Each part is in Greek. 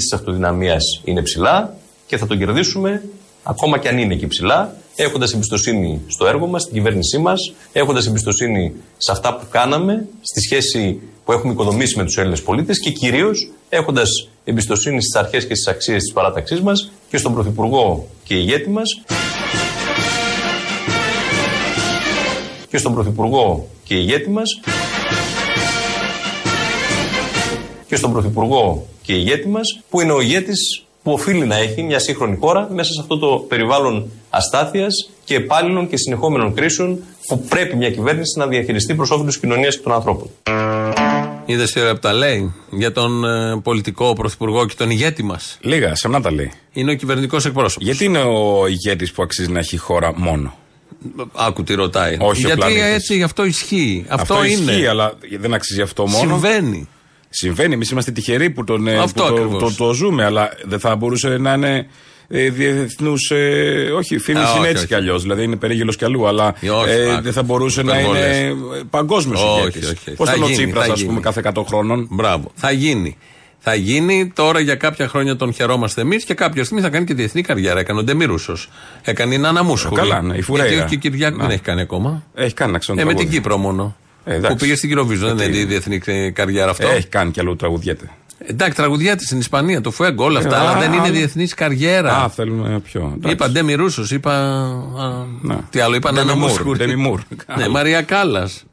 Ο πύχη της αυτοδυναμίας είναι ψηλά και θα τον κερδίσουμε ακόμα και αν είναι εκεί ψηλά, έχοντας εμπιστοσύνη στο έργο μας, στην κυβέρνησή μας, έχοντας εμπιστοσύνη σε αυτά που κάναμε, στη σχέση που έχουμε οικοδομήσει με τους Έλληνες πολίτες και κυρίως έχοντας εμπιστοσύνη στις αρχές και στις αξίες της παράταξής μας και στον Πρωθυπουργό και ηγέτη μας. Και στον Πρωθυπουργό και ηγέτη μας. Και στον Πρωθυπουργό και ηγέτη μας, που είναι ο ηγέτης που οφείλει να έχει μια σύγχρονη χώρα μέσα σε αυτό το περιβάλλον αστάθειας και επάλληλων και συνεχόμενων κρίσεων που πρέπει μια κυβέρνηση να διαχειριστεί προς όφελος της κοινωνίας και των ανθρώπων. Είδες τι ωραία που τα λέει για τον ε, πολιτικό πρωθυπουργό και τον ηγέτη μας. Λίγα, σε να τα λέει. Είναι ο κυβερνητικός εκπρόσωπος. Γιατί είναι ο ηγέτης που αξίζει να έχει χώρα μόνο; Άκου τι ρωτάει. Όχι ο Γιατί πλανήτης. έτσι, γι' αυτό ισχύει. Αυτό, Αυτό είναι. ισχύει, αλλά δεν αξίζει αυτό μόνο. Συμβαίνει. Συμβαίνει. Εμείς είμαστε τυχεροί που, τον, ε, Αυτό που το, ακριβώς. το, το ζούμε, αλλά δεν θα μπορούσε να είναι ε, διεθνούς. Ε, όχι, φίλοι Α, είναι όχι, έτσι όχι. κι αλλιώς. Δηλαδή είναι περίγελος κι αλλού, αλλά Ε, όχι, ε, α, δεν θα μπορούσε να υπερβολές. είναι παγκόσμιος Όχι, ηγέτης. όχι. Πώς Θα ήταν ο γίνει, Τσίπρας, θα ας γίνει. πούμε, κάθε 100 χρόνων; Μπράβο. Θα γίνει. Θα γίνει τώρα για κάποια χρόνια τον χαιρόμαστε εμείς και κάποια στιγμή θα κάνει και διεθνή καριέρα. Έκανε ο Ντεμιρούσος. Έκανε η Νάνα Μούσχουλη. Καλά, ναι, η Φουρέιρα. Γιατί όχι και η Κυριάκου Να. δεν έχει κάνει ακόμα. Έχει κάνει να Ε, με την ξανατραγωδεί. Κύπρο μόνο. Ε, εντάξει. που πήγε στην Eurovision. Δεν Γιατί- είναι διεθνή ε, καριέρα αυτό; Έχει κάνει κι αλλού τραγουδιέται. Εντάξει, τραγουδιά στην Ισπανία, το Φουέγκο, όλα αυτά, Ε, αλλά α, δεν είναι α, διεθνής καριέρα. Α, θέλουμε πιο. εντάξει. Είπα Ντέμι Ρούσος, είπα. α, Ναι. Τι άλλο, είπα Ντέμι Νάνα Μουρ, Μούσχουρη. Ντέμι Μουρ. Ναι, Μαρία Κάλλας.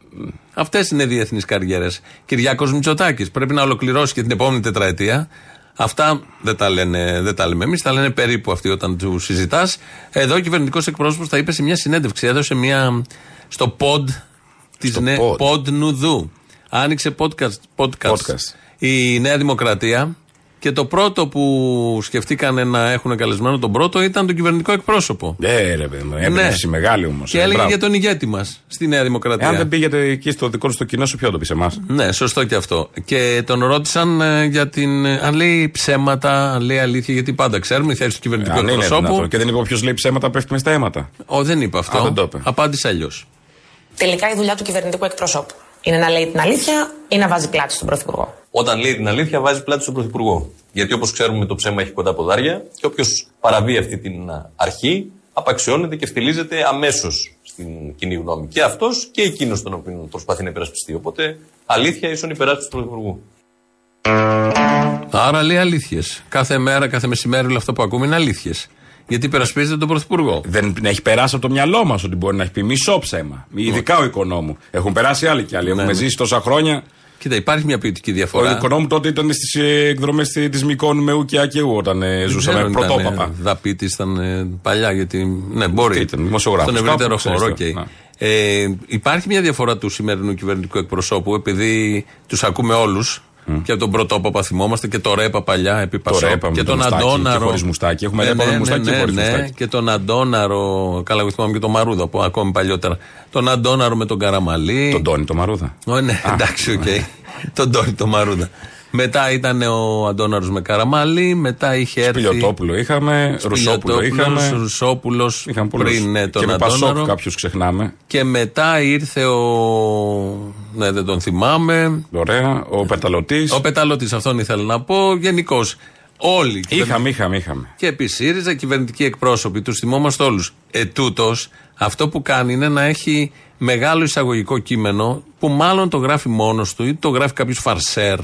Αυτές είναι διεθνείς καριέρες. Κυριάκο Μητσοτάκης. Πρέπει να ολοκληρώσει και την επόμενη τετραετία. Αυτά δεν τα, λένε, δεν τα λέμε εμείς, τα λένε περίπου αυτοί όταν τους συζητάς. Εδώ ο κυβερνητικός εκπρόσωπος τα είπε σε μια συνέντευξη. Έδωσε μια. στο pod της Στο νε, pod. pod Νουδού. Άνοιξε podcast, podcast, Podcast. η Νέα Δημοκρατία και το πρώτο που σκεφτήκανε να έχουν καλεσμένο τον πρώτο ήταν τον κυβερνητικό εκπρόσωπο. Ε, ρε παιδί μου, έμπνευση μεγάλη όμως. Και έλεγε για τον ηγέτη μας στη Νέα Δημοκρατία. Εάν δεν πήγατε εκεί στο δικό σου το κοινό σου, ποιο το πεις εμάς; Ναι, σωστό και αυτό. Και τον ρώτησαν ε, για την. ε, αν λέει ψέματα, αν λέει αλήθεια, γιατί πάντα ξέρουμε η θέση του κυβερνητικού Αν είναι εκπροσώπου. δυνατόν. Και δεν είπε όποιος λέει ψέματα πέφτει με στα αίματα. Ο, δεν είπε αυτό. Α, δεν το είπε. Απάντησε αλλιώς. Τελικά η δουλειά του κυβερνητικού εκπροσώπου είναι να λέει την αλήθεια ή να βάζει πλάτη στον Πρωθυπουργό. Όταν λέει την αλήθεια, βάζει πλάτη στον Πρωθυπουργό. Γιατί όπως ξέρουμε, το ψέμα έχει κοντά ποδάρια και όποιος παραβεί αυτή την α, αρχή, απαξιώνεται και φτυλίζεται αμέσως στην κοινή γνώμη. Και αυτός και εκείνος τον οποίο προσπαθεί να υπερασπιστεί. Οπότε, αλήθεια ίσον υπεράσπιση του Πρωθυπουργού. Άρα λέει αλήθειες. Κάθε μέρα, κάθε μεσημέρι, όλο αυτό που ακούμε είναι αλήθειες. Γιατί υπερασπίζεται τον Πρωθυπουργό. Δεν έχει περάσει από το μυαλό μας ότι μπορεί να έχει πει μισό ψέμα. Ειδικά ο οικονόμου. Έχουν περάσει άλλοι κι άλλοι. Έχουμε ναι. ζήσει τόσα χρόνια. Κοίτα, υπάρχει μια ποιοτική Ο διαφορά. οικονόμου τότε ήταν στις εκδρομές της Μικόνου με Ουκιά και Ου όταν ε, Δεν ζούσαμε ξέρω αν ήταν, πρωτόπαπα. ε, Δαπίτης ήταν ε, παλιά, γιατί. Ναι, μπορεί. Ήταν δημοσιογράφος, Στον ευρύτερο κάπου, ξέρεις χώρο, το, οκ. ναι. Ε, υπάρχει μια διαφορά του σημερινού κυβερνητικού εκπροσώπου, επειδή τους ακούμε όλους. Και από τον πρωτόπαπα θυμόμαστε και το ρέπα παλιά επί Το Πασόκ. ρέπα με και το τον μουστάκι και Αντώναρο. χωρίς μουστάκι. Έχουμε Ρέππα με μουστάκι και χωρίς μουστάκι. Και τον Αντώναρο. Καλά, εγώ θυμάμαι και τον Μαρούδα που ακόμη παλιότερα. Τον Αντώναρο με τον Καραμαλή. Τον Τόνι, το Μαρούδα. Ω, ναι, εντάξει, οκ. τον Τόνι, τον Μαρούδα. Μετά ήταν ο Αντώναρος με Καραμαλή. Μετά είχε έρθει. Σπηλιοτόπουλο είχαμε, Ρουσόπουλο είχαμε. Ρουσόπουλος Είχαμε πολλούς. πριν ναι, τον και με Αντώναρο. Πασόκ κάποιους ξεχνάμε. Και μετά ήρθε ο. Ναι, δεν τον θυμάμαι. Ωραία. Ο Πεταλωτής. Ο Πεταλώτη, αυτόν ήθελα να πω. Γενικώς. Όλοι. Είχαμε, είχαμε, είχαμε. Και επί ΣΥΡΙΖΑ κυβερνητικοί εκπρόσωποι, τους θυμόμαστε όλους. Ετούτος, αυτό που κάνει είναι να έχει μεγάλο εισαγωγικό κείμενο που μάλλον το γράφει μόνος του ή το γράφει κάποιος φαρσέρ.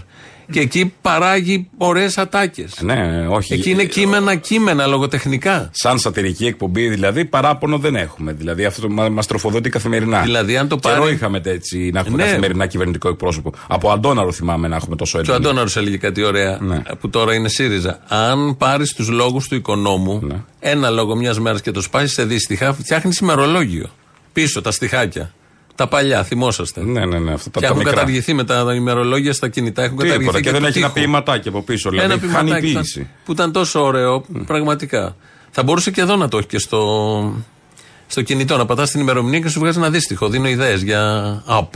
Και εκεί παράγει ωραίες ατάκες. Ναι, όχι. Εκεί είναι κείμενα, κείμενα, λογοτεχνικά. Σαν σατυρική εκπομπή, δηλαδή, παράπονο δεν έχουμε. Δηλαδή, αυτό μα μας τροφοδοτεί καθημερινά. Δηλαδή, αν το Καιρό πάρει- είχαμε έτσι να έχουμε Ναι. καθημερινά κυβερνητικό εκπρόσωπο. Από Αντώναρο θυμάμαι να έχουμε τόσο Και ο έντονο. Αντώναρος έλεγε κάτι ωραία, Ναι. που τώρα είναι ΣΥΡΙΖΑ. Αν πάρεις τους λόγους του οικονόμου, Ναι. ένα λόγο μιας μέρας και το σπάσεις σε δύστιχα, φτιάχνεις ημερολόγιο. Πίσω τα στιχάκια. Τα παλιά, θυμόσαστε. Ναι, ναι, ναι. Αυτά τα, και τα έχουν μικρά. καταργηθεί με τα ημερολόγια στα κινητά. Έχουν Τίποτα. καταργηθεί Και δεν του έχει ένα τοίχου. ποιηματάκι από πίσω. Ένα Δηλαδή, χάνει ποιηματάκι ήταν- ποίηση. που ήταν τόσο ωραίο, πραγματικά. Θα μπορούσε και εδώ να το έχει και στο, στο κινητό, να πατάς την ημερομηνία και σου βγάζει ένα δύστιχο. Δίνω ιδέες για app.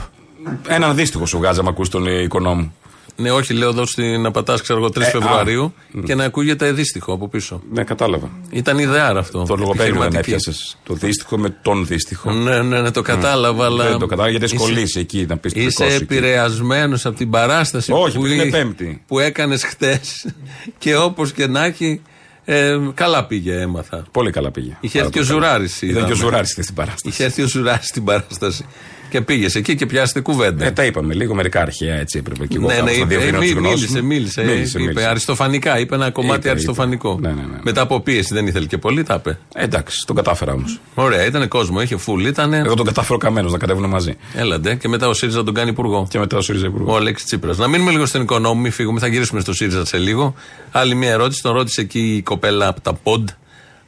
Ένα αντίστοιχο σου βγάζει, άμα ακούς τον ε, οικονόμου. Ναι, όχι, λέω εδώ στην Απατά, ξέρω εγώ, 3 Ε, α. Φεβρουαρίου και να ακούγεται δύστιχο από πίσω. Ναι, κατάλαβα. Ήταν ιδεάρα αυτό. Το λογοπαίγνιο δεν επιχειρηματική. έπιασες. Το δύστιχο με τον δύστιχο. Ναι, ναι, ναι, το κατάλαβα, αλλά. Δεν το κατάλαβα γιατί είσαι- σκολίσει εκεί να πεις Είσαι επηρεασμένος από την παράσταση Όχι, που, επειδή είναι εί- Πέμπτη. που έκανες χτες. και όπως και να έχει, ε, καλά πήγε, έμαθα. Πολύ καλά πήγε. Είχε Πάρα έρθει και ο πολύ καλά. Ζουράρης, Ήταν και ο είδαμε. Ζουράρη στην παράσταση. Είχε έρθει ο Ζουράρης στην παράσταση. Και πήγες εκεί και πιάσετε κουβέντα. Ε, τα είπαμε λίγο, μερικά αρχαία έτσι έπρεπε. Και εγώ ναι, ναι, κάπως να είπε, διαβρύνω ε, τις μίλησε, γνώσεις μου. μίλησε, μίλησε, είπε αριστοφανικά, είπε ένα κομμάτι Είπε, είπε. αριστοφανικό. Ναι, ναι, ναι. Μετά από πίεση δεν ήθελε και πολύ, τα είπε. Ε, εντάξει, τον κατάφερα όμως. Ωραία, ήταν κόσμο, είχε φουλ, ήταν. Εγώ τον κατάφερα καμένος να κατέβουν μαζί. Έλαντε, και μετά ο ΣΥΡΙΖΑ τον κάνει υπουργό. Και μετά ο ΣΥΡΙΖΑ υπουργό. Ο Αλέξης Τσίπρας. Να μείνουμε λίγο στον οικονόμο, μην φύγουμε, θα γυρίσουμε στο ΣΥΡΙΖΑ σε λίγο. Άλλη μια ερώτηση, τον ρώτησε εκεί η κοπέλα από τα ποντ,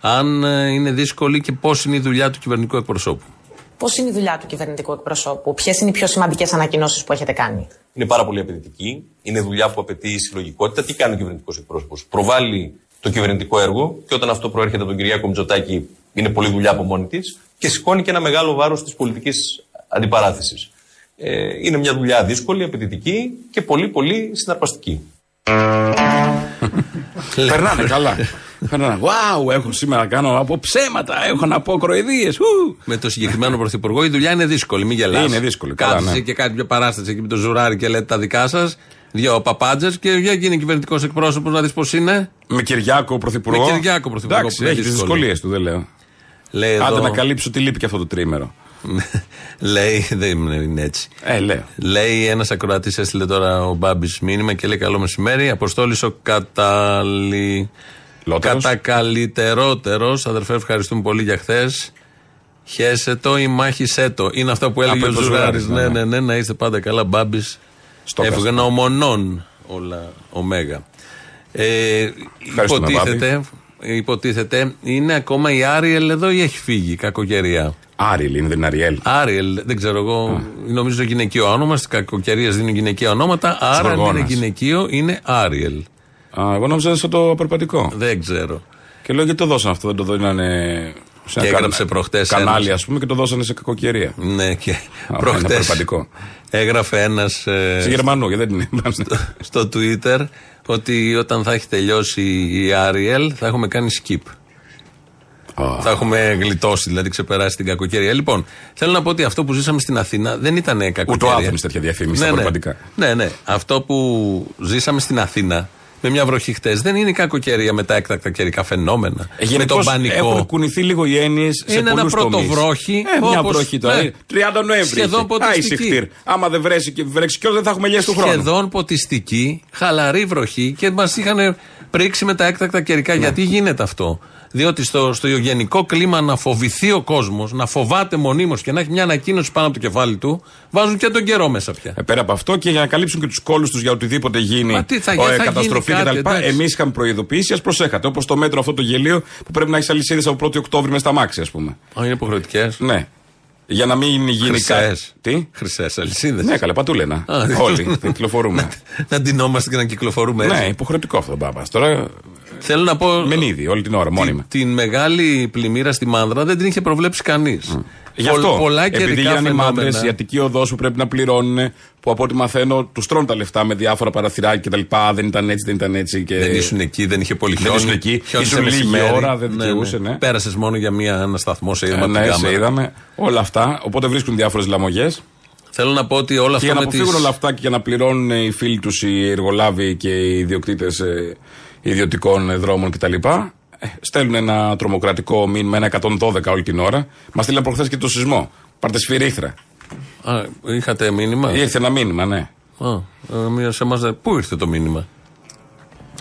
αν ε, είναι δύσκολη και πώς είναι η δουλειά του κυβερνητικού εκπροσώπου. Πώς είναι η δουλειά του κυβερνητικού εκπροσώπου, Ποιες είναι οι πιο σημαντικές ανακοινώσεις που έχετε κάνει; Είναι πάρα πολύ απαιτητική. Είναι δουλειά που απαιτεί συλλογικότητα. Τι κάνει ο κυβερνητικός εκπρόσωπος; Προβάλλει το κυβερνητικό έργο και όταν αυτό προέρχεται από τον Κυριάκο Μητσοτάκη, είναι πολλή δουλειά από μόνη της και σηκώνει και ένα μεγάλο βάρος της πολιτικής αντιπαράθεσης. Ε, είναι μια δουλειά δύσκολη, απαιτητική και πολύ πολύ συναρπαστική. Περνάνε καλά. Περνάνε. Wow, έχω σήμερα να κάνω από ψέματα, έχω να πω κροϊδίε. Με το συγκεκριμένο πρωθυπουργό η δουλειά είναι δύσκολη, μην γελάς. Είναι δύσκολη, καλά, Κάθεσαι ναι. και κάνει μια παράσταση εκεί με το ζουράρι και λέτε τα δικά σας. Δύο παπάντζες και για γίνει κυβερνητικός εκπρόσωπος να δεις πώς είναι. Με Κυριάκο Πρωθυπουργό. Με Κυριάκο Πρωθυπουργό Εντάξει, που είναι έχεις τις δύσκολο. δυσκολίες του, δεν λέω. Λέει εδώ. Άντε να καλύψω τι λείπει και αυτό το τρίμερο. λέει, δεν είναι έτσι. Ε, λέω. Λέει ένας ακροατής, έστειλε τώρα ο Μπάμπης μήνυμα και λέει: Καλό μεσημέρι. Αποστόλης ο καταλη... Λότερος. κατακαλυτερότερο. Αδερφέ, ευχαριστούμε πολύ για χθες. Χέσε το ή μάχησέ το. Είναι αυτά που έλεγε Από ο το Ζουράρη. Ζουράρης, Ναι, ναι, ναι, ναι, να είστε πάντα καλά. Μπάμπης. Στο κάστρο. Ευγνωμονών όλα ωμέγα. Ε, Ευχαριστούμε, υποτίθεται, υποτίθεται, είναι ακόμα η Άριελ εδώ ή έχει φύγει η κακοκαιρία; Άριλ είναι, δεν είναι Αριέλ. Άριελ, δεν ξέρω εγώ, νομίζω γυναικείο όνομα. Στις κακοκαιρίες δίνουν γυναικεία ονόματα. Άρα αν είναι Γοργόνας. γυναικείο είναι Άριελ. Α, εγώ νόμιζα σαν το περπατικό. Δεν ξέρω. Και λέω γιατί το δώσαν αυτό, δεν το δίνανε. σε Και ένα έγραψε κανα- προχτές Κανάλι, ένας. ας πούμε, και το δώσανε σε κακοκαιρία. Ναι, και ένα προχτές περπατικό. έγραφε ένας Σε Γερμανό, γιατί δεν είναι. στο Twitter ότι όταν θα έχει τελειώσει η Άριελ θα έχουμε κάνει skip. Θα έχουμε γλιτώσει, δηλαδή ξεπεράσει την κακοκαιρία. Λοιπόν, θέλω να πω ότι αυτό που ζήσαμε στην Αθήνα δεν ήταν κακοκαιρία. Ούτε ο Άθωνης τέτοια διαφήμιση στα ναι, περπατικά. Ναι, ναι. Αυτό που ζήσαμε στην Αθήνα με μια βροχή χτες δεν είναι η κακοκαιρία με τα έκτακτα καιρικά φαινόμενα. με τον Γενικώς πανικό. Έχουν κουνηθεί λίγο οι έννοιες σε Είναι ένα πολλούς τομείς. πρωτοβρόχι, Ε, μια όπως- βροχή τώρα. ναι. Ε, 30 Νοέμβρη. Σχεδόν είχε. ποτιστική. Άι, συχτήρ. Άμα δεν βρέσει και βρέξει κιόλα δεν θα έχουμε λιέσει του χρόνου. Σχεδόν ποτιστική, χαλαρή βροχή και μας είχαν πρίξει με τα έκτακτα καιρικά. Ναι. Γιατί γίνεται αυτό; Διότι στο, στο γενικό κλίμα να φοβηθεί ο κόσμος, να φοβάται μονίμως και να έχει μια ανακοίνωση πάνω από το κεφάλι του, βάζουν και τον καιρό μέσα πια. Ε, πέρα από αυτό και για να καλύψουν και τους κόλους τους για οτιδήποτε γίνει, Μα τι θα ο, γίνει, ε, θα καταστροφή γίνει κάτι, κτλ. εντάξει. Εμείς είχαμε προειδοποιήσει, ας προσέχατε. Όπως το μέτρο αυτό το γελίο που πρέπει να έχεις αλυσίδες από 1η Οκτώβρη μες στα μάξι, ας πούμε. Α, είναι υποχρεωτικές. Ναι. Για να μην γίνει Χρυσές. κάτι. Τι; Χρυσές αλυσίδες. Ναι, καλά, πατούλενα. Α, Όλοι δεν κυκλοφορούμε. να ντυνόμαστε και να κυκλοφορούμε έτσι. ναι, υποχρεωτικό αυτό το πάπα. Τώρα Θέλω να πω. μενίδι όλη την ώρα, μόνιμα. Την, την μεγάλη πλημμύρα στη Μάνδρα δεν την είχε προβλέψει κανείς. Γι' αυτό. πολλά επειδή καιρικά γίνανε οι μάντρες, φαινόμενα. η Αττική οδός που πρέπει να πληρώνουν, που από ό,τι μαθαίνω τους τρώνε τα λεφτά με διάφορα παραθυράκια κτλ. Δεν ήταν έτσι, δεν ήταν έτσι. Και... Δεν ήσουν εκεί, δεν είχε πολύ Δεν χιόνι. ήσουν εκεί. Χιόνισε Ήσουν λίγη μεσημέρι. ώρα, δεν δικαιούσε, ναι. Πέρασες μόνο για μια, ένα σταθμό σε είδαμε Ε, από την ναι, σε κάμερα. είδαμε. Όλα αυτά. Οπότε βρίσκουν διάφορες λαμογές. Θέλω να πω ότι όλα Και για αυτά να με αποφύγουν τις... όλα αυτά και για να πληρώνουν οι φίλοι τους, οι εργολάβοι και οι ιδιοκτήτες ιδιωτικών ε, δρόμων κτλ. ε, Στέλνουν ένα τρομοκρατικό μήνυμα, ένα 112 όλη την ώρα. Μας στείλαν προχθές και το σεισμό. Πάρτε σφυρίχτρα. Α, είχατε μήνυμα; Ήρθε ένα μήνυμα, ναι. Α, ε, μία σε εμάς δεν- Πού ήρθε το μήνυμα;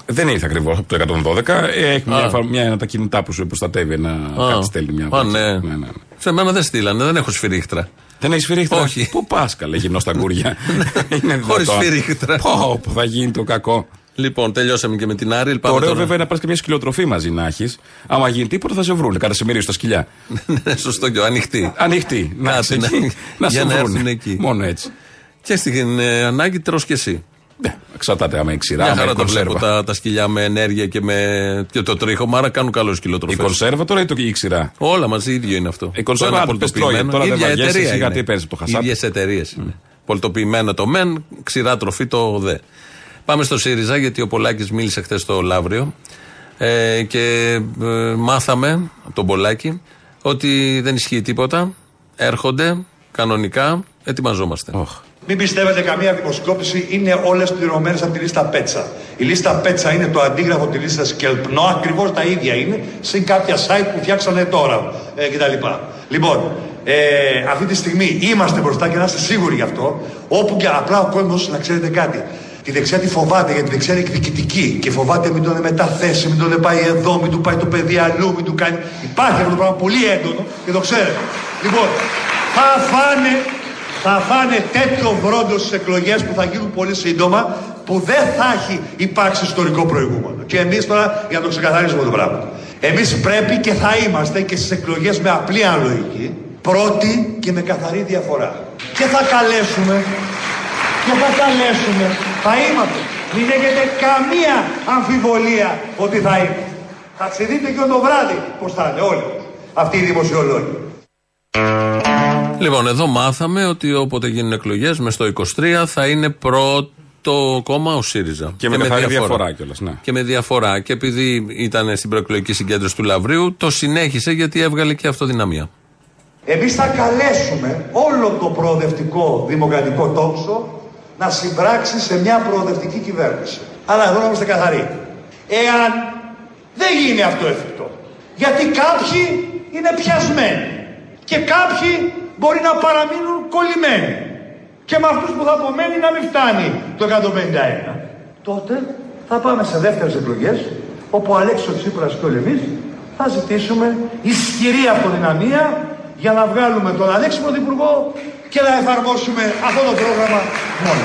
Δεν ήρθε ακριβώς από το 112. Ε, Έχει μια, Α. εφα- μια, ένα τα κινητά που σου προστατεύει. Ένα, Α. κάτι στέλνει μια. Α, βάση. ναι. ναι, ναι. Σε μένα δεν στείλανε, δεν έχω σφυρίχτρα. Δεν έχεις σφυρίχτρα. Όχι. Πού πας, καλέ, γυμνός στα γκούρια. Είναι Χωρίς δυνατόν. σφυρίχτρα. Πω, πω, θα γίνει το κακό. Λοιπόν, τελειώσαμε και με την Άρη. Το Πάμε ωραίο τώρα. βέβαια είναι να πα και μια σκυλοτροφή μαζί να έχεις. Άμα γίνει τίποτα θα σε βρούνε. Κατά σε μερίο στα σκυλιά. Ναι, Σωστό και ανοιχτή. Ανοιχτή. Να Κάτι είσαι να- εκεί, να για σε να βρούνε. έρθουν εκεί. Μόνο έτσι. Και στην ε, ανάγκη τρως και εσύ. Ναι, εξαρτάται άμα έχει ξηρά. Μια άμα χαρά έχει τα βλέπω κονσέρβα. τα, τα σκυλιά με ενέργεια και, με, και το τρίχωμα, άρα κάνουν καλό Η σκυλοτροφές. κονσέρβα τώρα ή το η ξηρά; Όλα μαζί ίδιο είναι αυτό. Η κονσέρβα, Το ένα άντε, πες πολτοποιημένο. τρώγε. Τώρα δεν ίδια βαριέσαι, εταιρεία σιγά είναι. τι παίζεις από το χασάπι. Ίδιες εταιρείες είναι. Πολτοποιημένο το μεν, ξηρά τροφή το δε. Πάμε στο ΣΥΡΙΖΑ, γιατί ο Πολάκης μίλησε χθες στο Λαύριο ε, και ε, μάθαμε από τον Πολάκη ότι δεν ισχύει τίποτα. Έρχονται κανονικά, ετοιμαζόμαστε. Μην πιστεύετε καμία δημοσκόπηση, είναι όλες πληρωμένες από τη λίστα Πέτσα. Η λίστα Πέτσα είναι το αντίγραφο της λίστας Κελπνό, ακριβώς τα ίδια είναι, σε κάποια site που φτιάξανε τώρα ε, κτλ. Λοιπόν, ε, αυτή τη στιγμή είμαστε μπροστά και να είστε σίγουροι γι' αυτό, όπου και απλά ο κόσμος να ξέρετε κάτι. Τη δεξιά τη φοβάται γιατί η δεξιά είναι εκδικητική και φοβάται μην τον μεταθέσει, μην τον πάει εδώ, μην του πάει το παιδί αλλού, μην του κάνει. Υπάρχει αυτό το πράγμα πολύ έντονο και το ξέρετε. Λοιπόν, θα φάνε θα φάνε τέτοιο βρόντο στις εκλογές που θα γίνουν πολύ σύντομα που δεν θα έχει υπάρξει ιστορικό προηγούμενο. Και εμείς τώρα για να το ξεκαθαρίσουμε το πράγμα. Εμείς πρέπει και θα είμαστε και στις εκλογές με απλή αναλογική πρώτοι και με καθαρή διαφορά. Και θα καλέσουμε και θα καλέσουμε, θα είμαστε. Μην έχετε καμία αμφιβολία ότι θα είμαστε. Θα ξεδείτε και το βράδυ πώς θα είναι όλοι αυτοί οι δημοσιολόγοι. Λοιπόν, εδώ μάθαμε ότι όποτε γίνουν εκλογές, μες στο 23 θα είναι πρώτο κόμμα ο ΣΥΡΙΖΑ. Και, με, διαφορά, διαφορά κιόλας. Ναι. Και με διαφορά. Και επειδή ήταν στην προεκλογική συγκέντρωση του Λαβρίου, το συνέχισε γιατί έβγαλε και αυτοδυναμία. Εμείς θα καλέσουμε όλο το προοδευτικό δημοκρατικό τόξο να συμπράξει σε μια προοδευτική κυβέρνηση. Αλλά εδώ να είμαστε καθαροί. Εάν δεν γίνει αυτό εφικτό, γιατί κάποιοι είναι πιασμένοι και κάποιοι μπορεί να παραμείνουν κολλημένοι. Και με αυτούς που θα απομένει να μην φτάνει το 151. Τότε θα πάμε σε δεύτερες εκλογές, όπου ο Αλέξης Τσίπρας και όλοι εμείς θα ζητήσουμε ισχυρή αυτοδυναμία για να βγάλουμε τον Αλέξη Πρωθυπουργό και να εφαρμόσουμε αυτό το πρόγραμμα μόνο.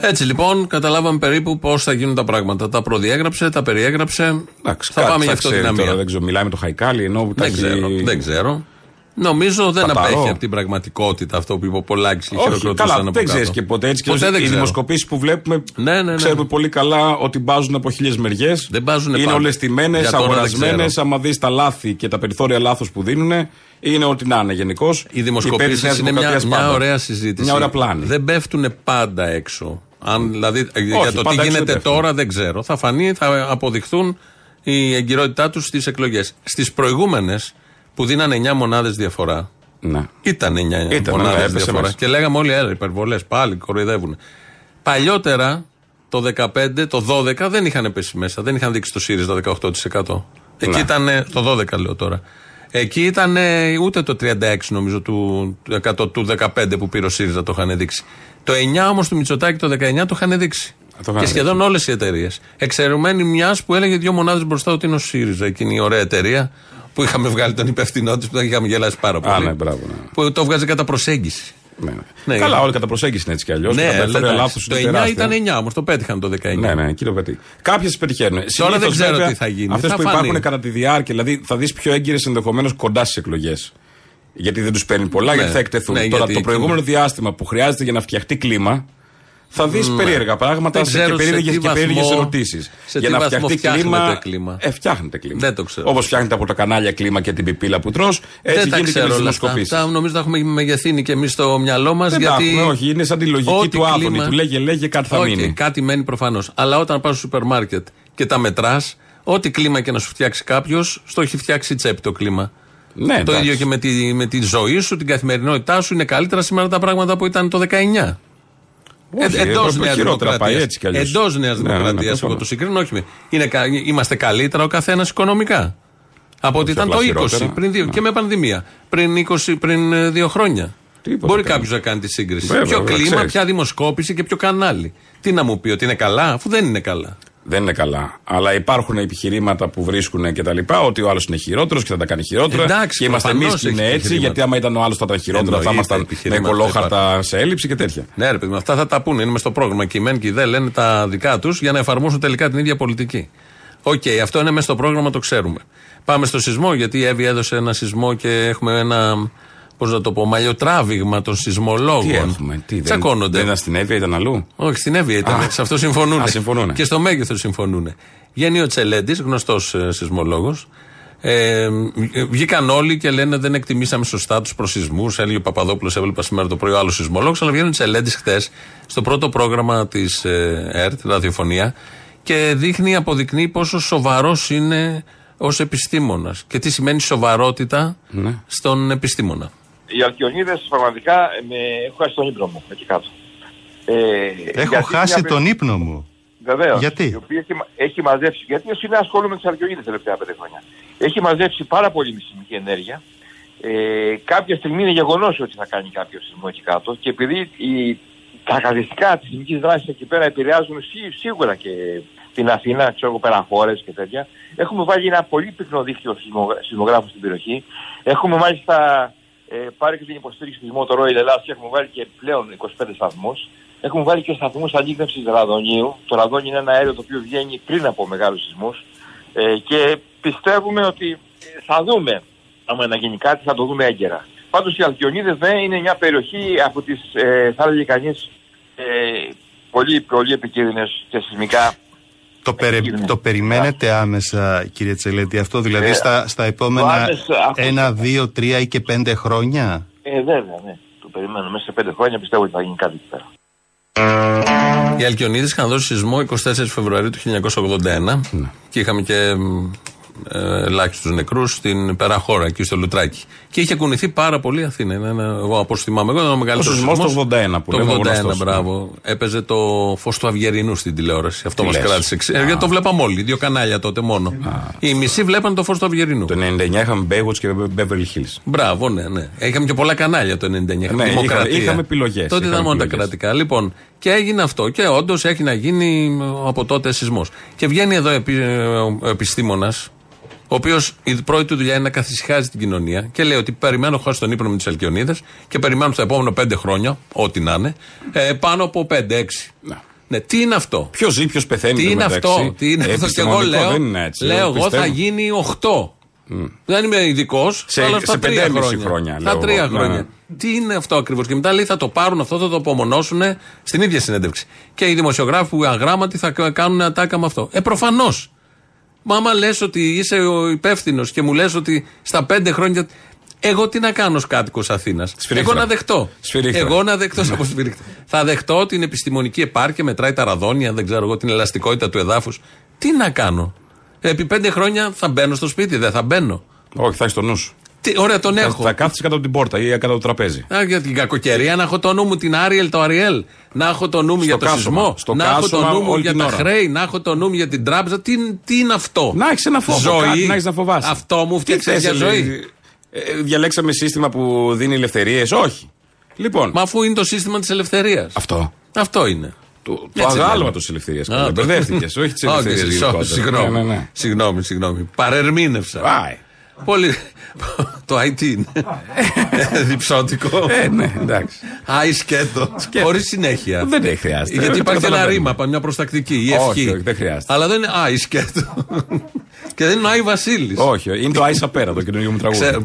Έτσι λοιπόν, καταλάβαμε περίπου πώς θα γίνουν τα πράγματα. Τα προδιέγραψε, τα περιέγραψε. Εντάξει, θα πάμε γι' αυτό δυναμία. δεν ξέρω, μιλάμε με το Χαϊκάλι, ενώ δεν, ξέρω, δεν ξέρω. Νομίζω δεν Παπαρό. απέχει από την πραγματικότητα αυτό που είπε ο Πολάκης και χειροκροτούσαν από Δεν ξέρεις και ποτέ έτσι. Ποτέ και οι δημοσκοπήσεις που βλέπουμε ναι, ναι, ναι. ξέρουμε πολύ καλά ότι μπάζουν από χίλιες μεριές. Δεν μπάζουν Είναι όλες τιμένες, αγορασμένες. Άμα δεις τα λάθη και τα περιθώρια λάθο που δίνουν, είναι ό,τι να είναι γενικώς. Οι δημοσκοπήσεις είναι μια, μια ωραία συζήτηση. Μια ωραία πλάνη. Δεν πέφτουν πάντα έξω. Αν, δηλαδή, Όχι, για το τι γίνεται τώρα δεν ξέρω. Θα φανεί, θα αποδειχθούν η εγκυρότητά τους στις εκλογές. Στις προηγούμενες που δίνανε 9 μονάδες διαφορά. Ναι. Ήταν 9 μονάδες ναι, διαφορά. Μέσα. Και λέγαμε όλοι, έλα, υπερβολές, πάλι κοροϊδεύουν. Παλιότερα, το 15, το 12 δεν είχαν πέσει μέσα. Δεν είχαν δείξει το ΣΥΡΙΖΑ 18%. Εκεί ναι. ήταν, το 12 λέω τώρα. Εκεί ήταν ούτε το 36 νομίζω του, 100, του 15 που πήρε ο ΣΥΡΙΖΑ το είχαν δείξει. Το 9 όμως του Μητσοτάκη το 19 το είχαν δείξει. Και σχεδόν όλες οι εταιρείες. Εξαιρουμένη μιας που έλεγε δύο μονάδες μπροστά ότι είναι ο ΣΥΡΙΖΑ, εκείνη η ωραία εταιρεία που είχαμε βγάλει τον υπευθυνό της που τον είχαμε γελάσει πάρα πολύ. Α, ναι, μπράβο, ναι. Που το βγάζει κατά προσέγγιση. Ναι. ναι. Καλά, όλοι κατά προσέγγιση είναι έτσι κι αλλιώς. Ναι, λάθος το 9 ήταν 9, όμως το πέτυχαν το 19. Ναι, ναι, κύριο Πετή. Κάποιες πετυχαίνουν. Τώρα δεν ξέρω βέβαια, τι θα γίνει. Αυτές που υπάρχουν κατά τη διάρκεια, δηλαδή θα δεις πιο έγκυρες ενδεχομένως κοντά στις εκλογές. Γιατί δεν τους παίρνει πολλά, ναι. γιατί θα εκτεθούν. Ναι, Τώρα το προηγούμενο διάστημα που χρειάζεται για να φτιαχτεί κλίμα, θα δεις ναι. περίεργα πράγματα και περίεργες και περίεργες ερωτήσεις. Για να φτιαχτεί κλίμα. κλίμα. Ε, φτιάχνεται κλίμα. Δεν το ξέρω. Όπως φτιάχνεται από τα κανάλια κλίμα και την πιπίλα που τρώ, έτσι Δεν γίνεται και δημοσκοπήσεις. Νομίζω τα έχουμε μεγεθύνει και εμείς στο μυαλό μας. Δεν γιατί... έχουμε, όχι, είναι σαν τη λογική του Άδωνη. Του λέγε, λέγε, κάτι θα μείνει. Κάτι μένει προφανώς. Αλλά όταν πας στο σούπερ μάρκετ και τα μετράς, ό,τι κλίμα και να σου φτιάξει κάποιος, στο έχει φτιάξει τσέπη το κλίμα. Ναι, το ίδιο και με τη, με τη ζωή σου, την καθημερινότητά σου. Είναι καλύτερα σήμερα τα πράγματα που ήταν το 19. Εντός Νέας Δημοκρατίας. Εντός Νέας Δημοκρατίας, εγώ το συγκρίνω, όχι. Είναι, είμαστε καλύτερα ο καθένας οικονομικά. Από ότι ήταν το 20 πριν, ναι. και με πανδημία. Πριν, 20, πριν ε, δύο χρόνια. Μπορεί κάποιος να κάνει τη σύγκριση. ποιο κλίμα, ποια δημοσκόπηση και ποιο κανάλι. Τι να μου πει, ότι είναι καλά, αφού δεν είναι καλά δεν είναι καλά. Αλλά υπάρχουν επιχειρήματα που βρίσκουν και τα λοιπά, ότι ο άλλος είναι χειρότερος και θα τα κάνει χειρότερα. Εντάξει, και είμαστε εμείς που είναι έτσι, γιατί άμα ήταν ο άλλος θα ήταν χειρότερα, θα ήμασταν με κολόχαρτα σε έλλειψη και τέτοια. Ναι, ρε παιδί, αυτά θα τα πούνε. Είναι στο πρόγραμμα και οι μεν και οι δε λένε τα δικά τους για να εφαρμόσουν τελικά την ίδια πολιτική. Οκ, οκέι, αυτό είναι μέσα στο πρόγραμμα, το ξέρουμε. Πάμε στο σεισμό, γιατί η Εύη έδωσε ένα σεισμό και έχουμε ένα πώς να το πω, μαλλιοτράβηγμα των σεισμολόγων. Τι έχουμε, τι Τσακώνονται. Δεν ήταν στην Εύβοια, ήταν αλλού; Όχι, στην Εύβοια ήταν. Σε αυτό συμφωνούν. Α, συμφωνούν. Και στο μέγεθος συμφωνούν. Βγαίνει ο Τσελέντης, γνωστός ε, σεισμολόγος, Ε, βγήκαν όλοι και λένε δεν εκτιμήσαμε σωστά τους προσεισμούς. Έλεγε ο Παπαδόπουλος, έβλεπα σήμερα το πρωί άλλος σεισμολόγος. Αλλά βγαίνουν Τσελέντη χθες στο πρώτο πρόγραμμα της ε, ΕΡΤ, ραδιοφωνία, και δείχνει, αποδεικνύει πόσο σοβαρός είναι ως επιστήμονας και τι σημαίνει σοβαρότητα Ναι. στον επιστήμονα. Οι Αλκιονίδες πραγματικά με... έχω χάσει τον ύπνο μου εκεί κάτω. Ε, Έχω γιατί χάσει μια- τον ύπνο μου. Βεβαίως. Γιατί; Η οποία έχει, έχει μαζέψει. Γιατί ως είναι ασχολούμαι με τις Αλκιονίδες τα τελευταία πέντε χρόνια. Έχει μαζέψει πάρα πολύ μυστική ενέργεια. Ε, κάποια στιγμή είναι γεγονός ότι θα κάνει κάποιο σεισμό εκεί κάτω. Και επειδή οι, τα χαρακτηριστικά της σεισμική δράσης εκεί πέρα επηρεάζουν σί- σίγουρα και την Αθήνα, ξέρω εγώ πέρα χώρες και τέτοια, έχουμε βάλει ένα πολύ πυκνό δίκτυο σεισμογρα- σεισμογράφων στην περιοχή. Έχουμε μάλιστα ε, πάρει και την υποστήριξη της Motor Oil Ελλάδας και έχουμε βάλει και πλέον 25 σταθμούς. Έχουμε βάλει και σταθμούς ανείχνευσης ραδονίου. Το ραδόνι είναι ένα αέριο το οποίο βγαίνει πριν από μεγάλους σεισμούς. Ε, και πιστεύουμε ότι θα δούμε, άμα να γίνει κάτι, θα το δούμε έγκαιρα. Πάντως οι Αλκιονίδες ναι, είναι μια περιοχή από τις, ε, θα έλεγε κανείς, ε, πολύ, πολύ επικίνδυνες και σεισμικά Το, περι- Επικίνδυνο. το περιμένετε άμεσα, κύριε Τσελέτη, αυτό δηλαδή Ε, στα, στα το επόμενα άμεσα, αυτό- ένα, δύο, τρία ή και πέντε χρόνια. Ε, βέβαια, ναι. Το περιμένω. Μέσα σε πέντε χρόνια πιστεύω ότι θα γίνει κάτι εκεί πέρα. Οι Αλκιονίδε είχαν δώσει σεισμό 24 Φεβρουαρίου του 1981 και είχαμε και ε, ελάχιστους νεκρούς στην Περαχώρα, εκεί στο Λουτράκι. Και είχε κουνηθεί πάρα πολύ η Αθήνα. Είναι ένα, εγώ από όσο θυμάμαι, εγώ ήταν ο μεγαλύτερος. σεισμός το 81 που Το λέμε, ο 81, γνωστός. μπράβο. Έπαιζε το φως του Αυγερινού στην τηλεόραση. Αυτό Τι μας λες. κράτησε. εξ- ε, Γιατί το βλέπαμε όλοι, δύο κανάλια τότε μόνο. Οι μισοί βλέπαν το φως του Αυγερινού. Το 99 είχαμε Baywatch και Beverly Hills. Μπράβο, ναι, ναι. Είχαμε και πολλά κανάλια το 99. Είχαμε Ναι, δημοκρατία. είχαμε- είχαμε επιλογές, Τότε ήταν είχαμε μόνο τα επιλογές. κρατικά. Λοιπόν, και έγινε αυτό. Και όντως έχει να γίνει ε, από τότε σεισμός. Και βγαίνει εδώ επι, ε, ο επιστήμονας, ο οποίος η πρώτη του δουλειά είναι να καθησυχάζει την κοινωνία και λέει ότι περιμένω χωρίς τον ύπνο με τις Αλκιονίδες και περιμένω στα επόμενα πέντε χρόνια, ό,τι να είναι, ε, πάνω από πέντε-έξι. Ναι. Ναι, τι είναι αυτό; Ποιος ζει, ποιος πεθαίνει. Τι εν είναι τω μεταξύ. αυτό, τι είναι Ε, αυτό; Και εγώ επιστημονικό λέω, δεν είναι έτσι. λέω εγώ πιστεύω. θα γίνει 8. Δεν είμαι ειδικός, Σε- αλλά σε στα τρία πεντέμιση χρόνια. χρόνια, Στα λέω τρία εγώ. χρόνια. Ναι. Τι είναι αυτό ακριβώς; Και μετά λέει θα το πάρουν αυτό, θα το απομονώσουν στην ίδια συνέντευξη. Και οι δημοσιογράφοι που αγράμματοι θα κα- κάνουν ατάκα με αυτό. Ε, προφανώς. Μα άμα λες ότι είσαι ο υπεύθυνος και μου λες ότι στα πέντε χρόνια. Εγώ τι να κάνω ως κάτοικος Αθήνας; Σφυρίχτρα. Εγώ να δεχτώ. Σφυρίχτρα. Εγώ να δεχτώ από σφυρίχτρα. Θα δεχτώ την επιστημονική επάρκεια, μετράει τα ραδόνια, δεν ξέρω εγώ, την ελαστικότητα του εδάφους. Τι να κάνω; Επί πέντε χρόνια θα μπαίνω στο σπίτι, δεν θα μπαίνω. Όχι, θα έχεις το νου σου. Τι, ωραία, τον Θα, έχω. θα κάθεσαι κάτω από την πόρτα ή κάτω από το τραπέζι. Α, για την κακοκαιρία, να έχω το νου μου την Άριελ, το Αριέλ. Να έχω το νου μου για το κάσωμα. σεισμό. Στο να έχω το κάσωμα νου μου όλη για την τα ώρα. χρέη. Να έχω το νου μου για την τράπεζα. Τι, τι είναι αυτό; Να έχεις ένα φόβο. Ζωή. Κάτι, να έχεις να φοβάσαι. Αυτό μου Τι φτιάξες θες, για λέει, ζωή; ε, διαλέξαμε σύστημα που δίνει ελευθερίες; Όχι. Λοιπόν, Μα αφού είναι το σύστημα της ελευθερίας. αυτό. Αυτό είναι. Το, το Έτσι αγάλμα λέμε. τη ελευθερία. Α, το- Μπερδεύτηκες. Όχι τη Όχι, ελευθερία. συγγνώμη, Συγγνώμη, Ναι, ναι, ναι. συγγνώμη, συγγνώμη. Παρερμήνευσα. Πάει. Πολύ. Το IT είναι. Διψώτικο. Ε, ναι, εντάξει. Άι σκέτο. Χωρίς συνέχεια. Δεν έχει χρειάζεται. Γιατί Ε, υπάρχει ένα καταλαβαίνω. ρήμα, πα- μια προστακτική ή Όχι, ευχή. όχι, δεν χρειάζεται. Αλλά δεν είναι Άι σκέτο. και δεν είναι ο Άι Βασίλης. Όχι, είναι το Άισα πέρα το καινούργιο μου τραγούδι.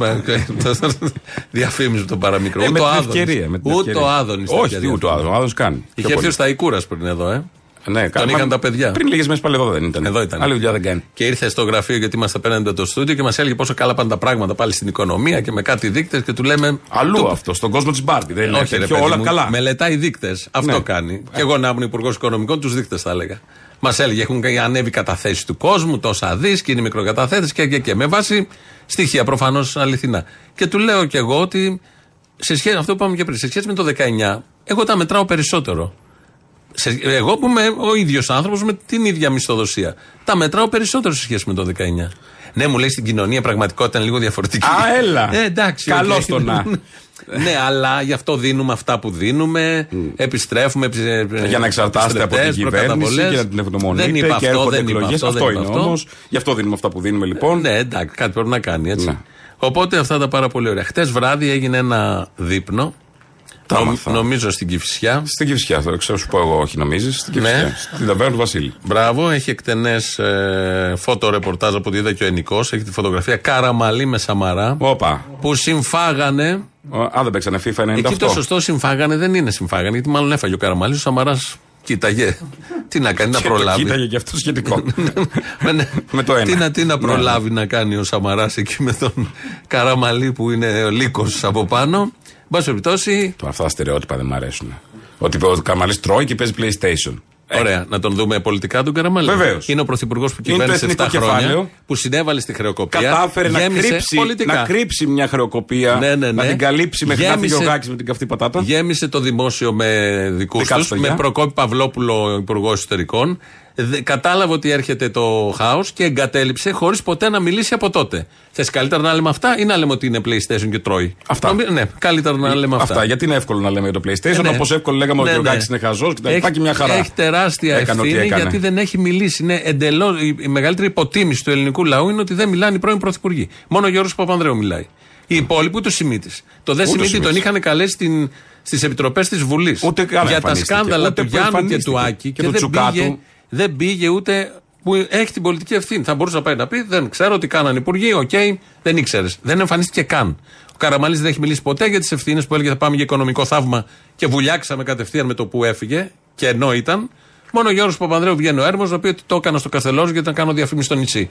Διαφήμιση με το παραμικρό. Ε, Ούτε με ο την Άδωνης. ευκαιρία. με την Ούτε ευκαιρία. ο Άδωνη. Όχι, ούτε ο Άδωνης. Ο Άδωνης κάνει. Είχε Πιο έρθει πολύ. ο Σταϊκούρας πριν εδώ, ε. Ναι, Τον καλά, είχαν μα- τα παιδιά. Πριν λίγες μέρες πάλι εδώ δεν ήταν. Εδώ ήταν. Άλλη δουλειά δεν κάνει. Και ήρθε στο γραφείο γιατί είμαστε απέναντι από το στούντιο και μας έλεγε πόσο καλά πάνε τα πράγματα πάλι στην οικονομία και με κάτι δείκτες και του λέμε. Αλλού του- αυτό, στον κόσμο της Μπάρτι. Δεν είναι Όχι, ρε, τέτοιο, παιδί όλα μου, καλά. Μελετάει δείκτες. Αυτό Ναι. κάνει. Και εγώ να ήμουν υπουργός Οικονομικών, τους δείκτες θα έλεγα. Μας έλεγε έχουν ανέβει καταθέσεις του κόσμου, τόσα δις και είναι μικροκαταθέτες και, και, και. Με βάση στοιχεία προφανώς αληθινά. Και του λέω κι εγώ ότι σε σχέση αυτό που είπαμε και πριν, σε σχέση με το 19, εγώ τα μετράω περισσότερο. Σε, εγώ που είμαι ο ίδιος άνθρωπος με την ίδια μισθοδοσία. Τα μετράω περισσότερο σε σχέση με το 19. Ναι, μου λέει στην κοινωνία η πραγματικότητα είναι λίγο διαφορετική. Α, έλα. Ε, εντάξει. Καλώς οκ. το να. ναι, αλλά γι' αυτό δίνουμε αυτά που δίνουμε. Επιστρέφουμε. επι- Για να εξαρτάστε από την επιστρεπτές, κυβέρνηση προκαταβολές. και να την ευγνωμονείτε Δεν είπα και αυτό, έρχονται δεν είπα εκλογές. αυτό. Αυτό δεν είναι είπα όμως. Γι' αυτό δίνουμε αυτά που δίνουμε λοιπόν. Ναι, εντάξει, κάτι πρέπει να κάνει έτσι. Ναι. Οπότε αυτά τα πάρα πολύ ωραία. Χτες βράδυ έγινε ένα δείπνο. Τα νομ- έμαθα. νομίζω στην Κυφσιά. Στην Κυφσιά, θα ξέρω σου πω εγώ, όχι νομίζεις. Στην Ναι. Κυφσιά. Στην ταβέρνα του Βασίλη. Μπράβο, έχει εκτενές ε, φωτορεπορτάζ από ό,τι είδα και ο Ενικός. Έχει τη φωτογραφία Καραμαλή με Σαμαρά. Όπα. Που συμφάγανε. Ο- Α, δεν παίξανε FIFA 98. Εκεί το σωστό συμφάγανε δεν είναι συμφάγανε, γιατί μάλλον έφαγε ο Καραμαλής. Ο Σαμαράς Κοίταγε. Τι να κάνει, να Και το προλάβει. Κοίταγε και αυτός σχετικό. Με, ναι. Με το ένα. Τι να, τι να Ναι, προλάβει να κάνει ο Σαμαράς εκεί με τον Καραμαλή που είναι ο λύκος από πάνω. Εν πάση περιπτώσει, Τώρα αυτά τα στερεότυπα δεν μ' αρέσουν. Ότι ο Καμαλής τρώει και παίζει PlayStation. Ε, Ωραία, να τον δούμε πολιτικά τον Καραμαλή. Βεβαίως. Είναι ο πρωθυπουργός που Είναι το κυβέρνησε 7 εθνικό χρόνια, κεφάλαιο. που συνέβαλε στη χρεοκοπία. Κατάφερε να γέμισε κρύψει, πολιτικά. να κρύψει μια χρεοκοπία, Ναι, ναι, ναι. να την καλύψει μέχρι να φύγει ο Γέμισε- Γάκης με την καυτή πατάτα. Γέμισε το δημόσιο με δικούς Δικά τους τους, παιδιά. με Προκόπη Παυλόπουλο, υπουργός εσωτερικών. Δε- κατάλαβε ότι έρχεται το χάος και εγκατέλειψε χωρίς ποτέ να μιλήσει από τότε. Θες καλύτερα να λέμε αυτά ή να λέμε ότι είναι PlayStation και τρώει; Αυτά. Νομι- Ναι, καλύτερα να λέμε αυτά. Αυτά. Γιατί είναι εύκολο να λέμε για το PlayStation, Ε, ναι. όπως εύκολο λέγαμε ότι Ναι, ο ναι. Γιώργάκη είναι χαζός και τα λοιπά Έχει- και μια χαρά. Έχει τεράστια Έκανε ό,τι ευθύνη έκανε. γιατί δεν έχει μιλήσει. Είναι εντελώς, η, η μεγαλύτερη υποτίμηση του ελληνικού λαού είναι ότι δεν μιλάνε οι πρώην πρωθυπουργοί. Μόνο ο Γιώργος Παπανδρέου μιλάει. Οι υπόλοιποι ούτε ο Σιμίτη. Το δε Ούτε ο Σιμίτη τον Σιμίτης. είχαν καλέσει στις επιτροπές της Βουλής. Ούτε καν Για τα εμφανίστηκε. σκάνδαλα Ούτε του που Γιάννου και εμφανίστηκε. του Άκη. Και Και, του δεν, Τσουκάτου. πήγε, δεν πήγε ούτε που έχει την πολιτική ευθύνη. Θα μπορούσε να πάει να πει: Δεν ξέρω τι κάνανε οι υπουργοί, οκ, δεν ήξερες. Δεν εμφανίστηκε καν. Ο Καραμαλής δεν έχει μιλήσει ποτέ για τις ευθύνες που έλεγε θα πάμε για οικονομικό θαύμα και βουλιάξαμε κατευθείαν με το που έφυγε και ενώ ήταν. Μόνο ο Γιώργος Παπανδρέου βγαίνει ο έρμος να πει ότι το έκανα στο Καστελόριζο για να κάνω διαφήμιση στο νησί.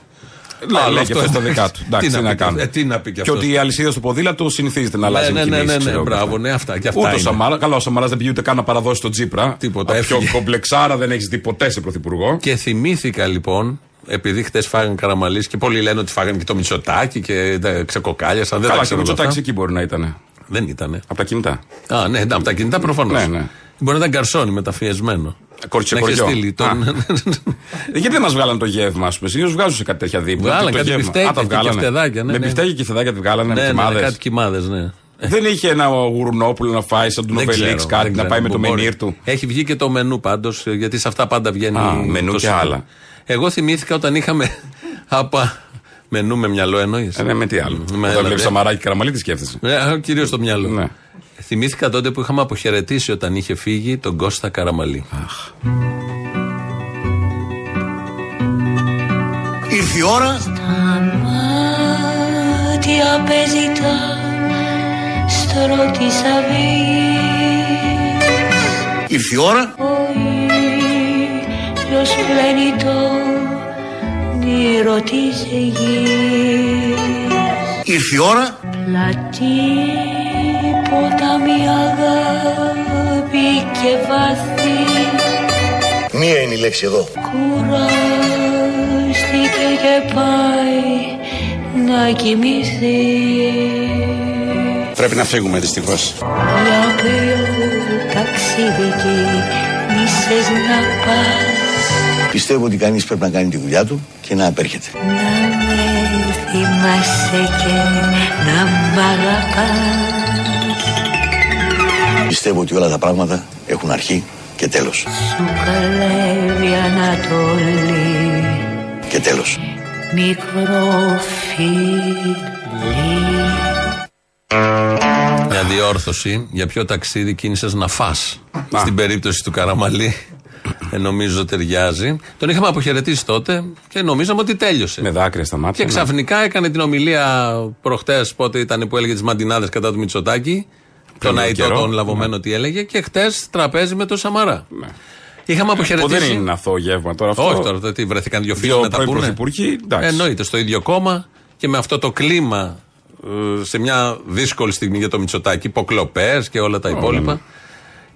Ναι, Άλλο λέει και αυτό. αυτό στα δικά του. Εντάξει, τι να πει, κάνουμε. ε, τι να πει και Και αυτός. ότι η αλυσίδα στο ποδήλατο συνηθίζεται να αλλάζει ναι, ναι, κινήσεις, ναι, ναι, ξέρω εγώ. μπράβο, ναι, αυτά και αυτά Ούτε ο είναι. Σαμάρα, καλά, ο Σαμαρά δεν πήγε ούτε καν να παραδώσει στον Τσίπρα. Τίποτα, Α, Πιο έφυγε. κομπλεξάρα δεν έχει δει ποτέ σε πρωθυπουργό. Και θυμήθηκα λοιπόν, επειδή χτες φάγανε καραμαλής και πολλοί λένε ότι φάγανε και το Μητσοτάκι και τα ξεκοκάλιασαν. Δεν τα Καλά, και ξέρω ο όλα Μητσοτάκη αυτά. εκεί μπορεί να ήταν. Δεν ήτανε. Από τα κινητά. Α, ναι, ναι, από τα κινητά προφανώς. Ναι, ναι. Μπορεί να ήταν καρσόνι μεταφιεσμένο. Κορτσέ Να είχε κοριό. στείλει τον. Ε, Γιατί δεν μας βγάλαν το γεύμα, ας πούμε. Συνήθως βγάζουν σε κάτι τέτοια δίπλα. Βγάλαν Το κάτι γεύμα. μπιφτέκια Α, τα και βγάλανε. κεφτεδάκια, ναι, Με ναι. μπιφτέκια και κεφτεδάκια τη βγάλανε με ναι, ναι, κοιμάδε. κάτι κοιμάδε, ναι. Δεν είχε ένα γουρνόπουλο να φάει σαν τον Δεν ξέρω, Οβελίξ κάτι δεν να ξέρω. πάει με το Μπορεί. μενίρ του. Έχει βγει και το μενού πάντως, γιατί σε αυτά πάντα βγαίνει. Α, μενού το και σύστημα. άλλα. Εγώ θυμήθηκα όταν είχαμε. Απα... Μενού με μυαλό εννοείς; Ε, ναι, με τι άλλο. Με Όταν έλα, βλέπεις ναι. Σαμαράκι Καραμαλή, τι σκέφτεσαι; Ε, Κυρίως στο μυαλό. Ναι. Θυμήθηκα τότε που είχαμε αποχαιρετήσει όταν είχε φύγει τον Κώστα Καραμαλή. Ήρθε η ώρα. Μάτια παίζει τα στρώ της αυγής Ήρθε η ώρα. Ο ήλιος πλένει το νήρο της γης Ήρθε η ώρα. Πλατή ποτάμι αγάπη και βάθη. Μία είναι η λέξη εδώ. Κουράστηκε και πάει να κοιμηθεί. Πρέπει να φύγουμε δυστυχώς. Για ποιο ταξίδι μίσες να πας. Πιστεύω ότι κανείς πρέπει να κάνει τη δουλειά του και να απέρχεται. Να με θυμάσαι και να μ' αγαπάς Πιστεύω ότι όλα τα πράγματα έχουν αρχή και τέλος Σου καλεύει Ανατολή Και τέλος μικρό φίλι Μια διόρθωση για ποιο ταξίδι κίνησες να φά. Στην περίπτωση του Καραμαλή. Ε, νομίζω ταιριάζει. Τον είχαμε αποχαιρετήσει τότε και νομίζαμε ότι τέλειωσε. Με δάκρυα στα μάτια. Και ναι. ξαφνικά έκανε την ομιλία προχτές, πότε ήταν που έλεγε τις μαντινάδες κατά του Μητσοτάκη. Τον λίγο Αϊτό, καιρό, τον λαβωμένο, τι έλεγε. Και χτες τραπέζι με τον Σαμαρά. Ναι. Είχαμε Που δεν αποχαιρετήσει. είναι αθώο γεύμα τώρα αυτό. Όχι τώρα, το τι βρέθηκαν δύο φίλοι Δύο να τα πρώην πούνε. πρωθυπουργοί, εντάξει. Εννοείται, στο ίδιο κόμμα και με αυτό το κλίμα ε, σε μια δύσκολη στιγμή για το Μητσοτάκι, υποκλοπέ και όλα τα υπόλοιπα. ναι.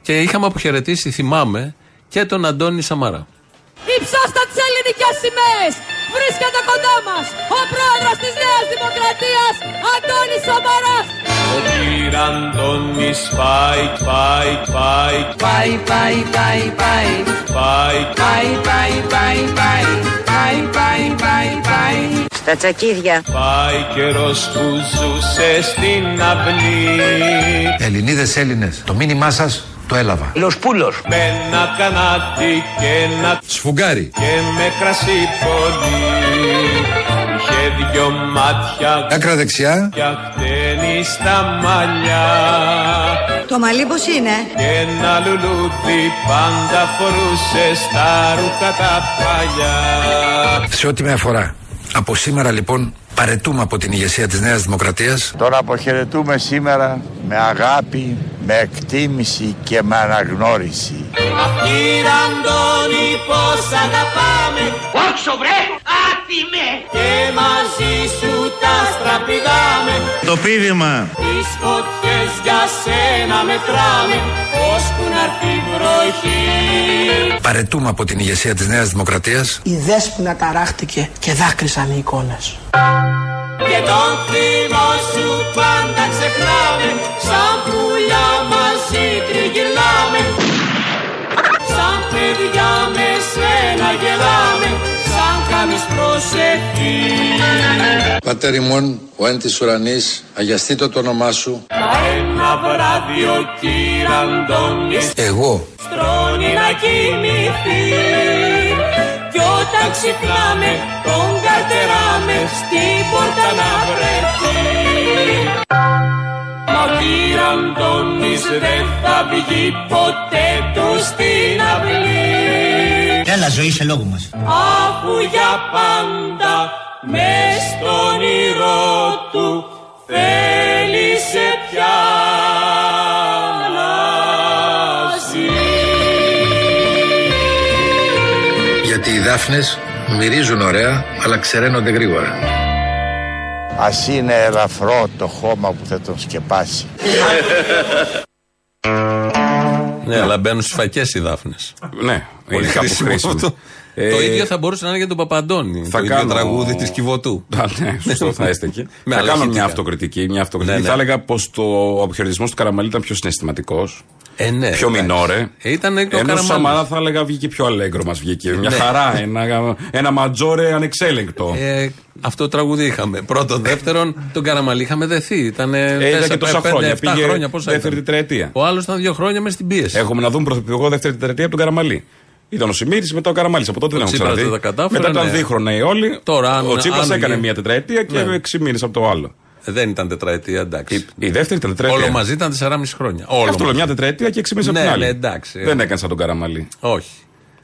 Και είχαμε αποχαιρετήσει, θυμάμαι, και τον Αντώνη Σαμαρά. Υψώστα τις ελληνικές σημαίες! Βρίσκεται κοντά μας ο πρόεδρος της Νέας Δημοκρατίας, Αντώνης Σαμαράς! Ο Αντώνης πάει, πάει, πάει, Πάει, πάει, πάει, πάει, πάει, πάει, πάει, πάει, πάει, πάει, πάει, πάει, πάει. Στα τσακίδια. πάει καιρός που ζούσε στην αυλή Ελληνίδες Έλληνες, το μήνυμά σας το έλαβα. Λοσπούλος με ένα κανάτι και ένα Σφουγγάρι. και με κρασί πολύ είχε δυο μάτια Άκρα δεξιά. και χτένει στα μαλλιά Το μαλλί πώς είναι; και ένα λουλούδι πάντα φορούσε στα ρούχα τα παλιά Σε ό,τι με αφορά. Από σήμερα λοιπόν παρετούμε από την ηγεσία της Νέας Δημοκρατίας. Τον αποχαιρετούμε σήμερα με αγάπη, με εκτίμηση και με αναγνώριση. Αχ κύριε Αντώνη πως αγαπάμε Όξο βρε, άτιμε Και μαζί σου τα στραπηδάμε Το πίδημα Τις φωτιές για σένα μετράμε Ώσπου να έρθει η βροχή Παρετούμε από την ηγεσία της Νέας Δημοκρατίας. Η δέσποινα ταράχτηκε και δάκρυσαν οι εικόνες. Και τον θυμό σου πάντα ξεχνάμε Σαν πουλιά μαζί τριγυρνάμε. Σαν παιδιά με σένα γελάμε Σαν κάνεις προσευχή. Πατέρ ημών, ο εν της ουρανής, αγιαστήτω το όνομά σου. Μα ένα βράδυ ο κύρι Αντώνης Εγώ. Στρώνει να κοιμηθεί. Κι όταν ξυπνάμε τον καρτεράμε Στην πόρτα να βρεθεί. Μα ο κύρι Αντώνης δεν θα βγει ποτέ του στην αυλή. Έλα ζωή σε λόγο μας. Αφού για πάντα μες στον ήρω του θέλησε πια να ζει. γιατί οι δάφνες μυρίζουν ωραία αλλά ξεραίνονται γρήγορα. Ας είναι ελαφρό το χώμα που θα τον σκεπάσει. Ναι, αλλά μπαίνουν στις φακές οι δάφνες. Ναι, Πολύ είναι κάπου χρήσιμο χρήσιμο. αυτό. Ε, Το ίδιο θα μπορούσε να είναι για τον Παπαντώνη. Θα το ίδιο κάνω- τραγούδι της Κιβωτού. Α, ναι, σωστό, θα έστεκε. Με θα άλλα κάνω μια ηχητικά. αυτοκριτική. Μια αυτοκριτική. Ναι, ναι. Θα έλεγα πως ο αποχαιρετισμό του Καραμαλή ήταν πιο συναισθηματικός. Ε, ναι, πιο εντάξει. μινόρε. Ε, ήταν και ο Ενώ ο Καραμαλής. Σαμαρά θα έλεγα βγήκε πιο αλέγκρο μας βγήκε. Μια Ναι. χαρά, ένα, ένα ματζόρε ανεξέλεγκτο. Ε, αυτό το τραγούδι είχαμε. Πρώτον. Δεύτερον, τον Καραμαλή είχαμε δεθεί. Ήταν Ε, είδα και τόσα χρόνια. Πήγε χρόνια. Πόσα δεύτερη ήταν. τετραετία. Ο άλλος ήταν δύο χρόνια μες στην πίεση. Έχουμε να δούμε πρωθυπουργό δεύτερη τετραετία από τον Καραμαλή. Ήταν ο Σιμίτης, μετά ο Καραμαλή. Από τότε Ο δεν έχουμε Τσίπρας ξαναδεί. δεν τα κατάφερε, μετά ήταν ναι. δίχρονα οι όλοι. Τώρα, αν- ο Τσίπρας αν έκανε βγει- μια τετραετία και Ναι. έξι μήνες από το άλλο. Ε, Δεν ήταν τετραετία, εντάξει. Η δεύτερη ήταν τετραετία. Όλο μαζί ήταν 4,5 χρόνια. Όλο Αυτό λέω μαζί. μια τετραετία και έξι μήνε από Ναι, την άλλη. ναι, εντάξει. Δεν έκανε σαν τον Καραμαλή. Όχι.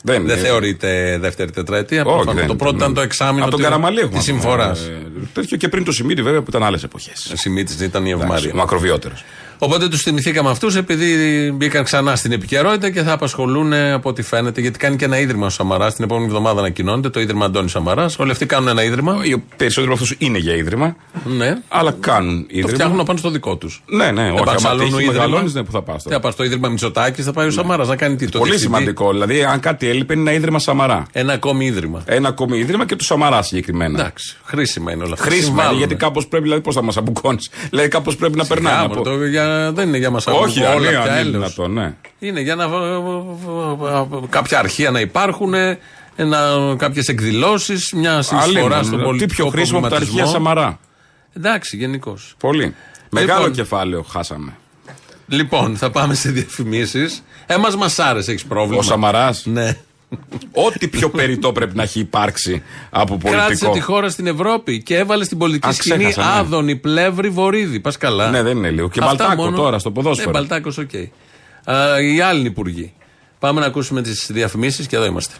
Δεν, Δεν ε, θεωρείται δεύτερη τετραετία. Όχι, προφανώς. δεν το πρώτο ήταν το εξάμεινο Από τον τη- Καραμαλή έχουμε. της συμφοράς. Ε, Τέτοιο και πριν το Σιμίτη βέβαια που ήταν άλλες εποχές. Ο Σιμίτη ήταν η Ευμάρεια. Μακροβιότερο. Οπότε τους θυμηθήκαμε αυτούς επειδή μπήκαν ξανά στην επικαιρότητα και θα απασχολούν ε, από ό,τι φαίνεται. Γιατί κάνει και ένα ίδρυμα ο Σαμαράς. Την επόμενη εβδομάδα ανακοινώνεται το ίδρυμα Αντώνη Σαμαράς. Όλοι αυτοί κάνουν ένα ίδρυμα. Οι περισσότεροι από αυτούς είναι για ίδρυμα. Ναι. Αλλά κάνουν Το ίδρυμα. φτιάχνουν πάνω στο δικό τους. Ναι, ναι, όχι. Άμα τύχει μεγαλώνεις, ναι, που θα πας. Τι θα πας στο ίδρυμα Μητσοτάκης, θα πάει ο Σαμαράς να κάνει τι. το Πολύ διευθυντή. σημαντικό. Δηλαδή, αν κάτι έλειπε, είναι ένα ίδρυμα Σαμαρά. Ένα ακόμη ίδρυμα. Ένα ακόμη ίδρυμα και του Σαμαρά συγκεκριμένα. Εντάξει. Χρήσιμα είναι όλα αυτά. Χρήσιμα είναι Συμβάλλουν. γιατί κάπως πρέπει, δηλαδή, πώς θα μας αμπουκώνει. Δηλαδή, κάπως πρέπει να περνάμε. Σιγά, από- το για- δεν είναι για μας Όχι, όλα αν είναι- πια αν είναι έλεος. δυνατόν, ναι. Είναι για να. κάποια αρχεία να υπάρχουν, κάποιες εκδηλώσεις, μια συνεισφορά Αλλήμον, στον τι πολιτικό πιο χρήσιμο από τα αρχεία προβληματισμό. Σαμαρά. Εντάξει, γενικώς. Πολύ. Μεγάλο κεφάλαιο χάσαμε. Λοιπόν, θα πάμε σε διαφημίσεις. Έμα μας άρεσε, έχεις πρόβλημα. Ο Σαμαράς. Ναι. Ό,τι πιο περιττό πρέπει να έχει υπάρξει από Κράτησε πολιτικό. τη χώρα στην Ευρώπη και έβαλε στην πολιτική Α, σκηνή ξέχασα, ναι. άδωνη, πλεύρη, βορύδη. Πας καλά. Ναι, δεν είναι λίγο. Και Αυτά Μπαλτάκο μόνο- τώρα στο ποδόσφαιρο. Ναι, Μπαλτάκος, οκ. Α, Οι άλλοι υπουργοί. Πάμε να ακούσουμε τις διαφημίσεις και εδώ είμαστε.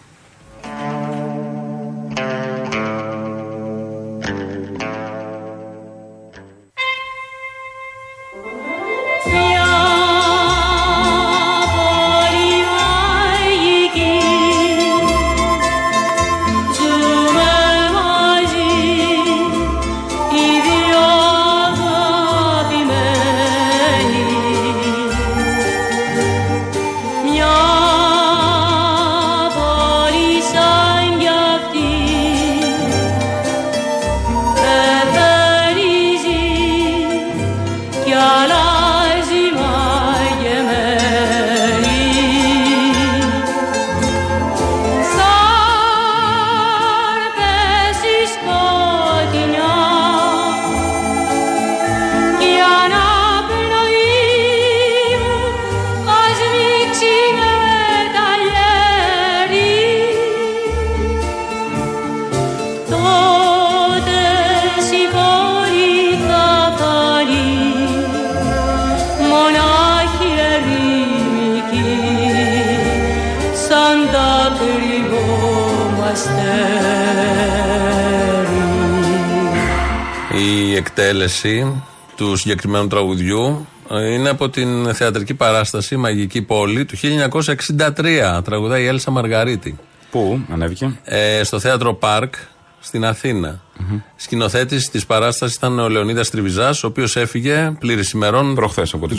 Συγκεκριμένου τραγουδιού Ε, Είναι από την θεατρική παράσταση Μαγική Πόλη του 1963. Τραγουδάει η Έλσα Μαργαρίτη. Πού ανέβηκε; Ε, στο θέατρο Πάρκ στην αθηνα mm Σκηνοθέτης της παράστασης ήταν ο Λεωνίδας Τριβιζάς, ο οποίος έφυγε πλήρης ημερών. Προχθές από τη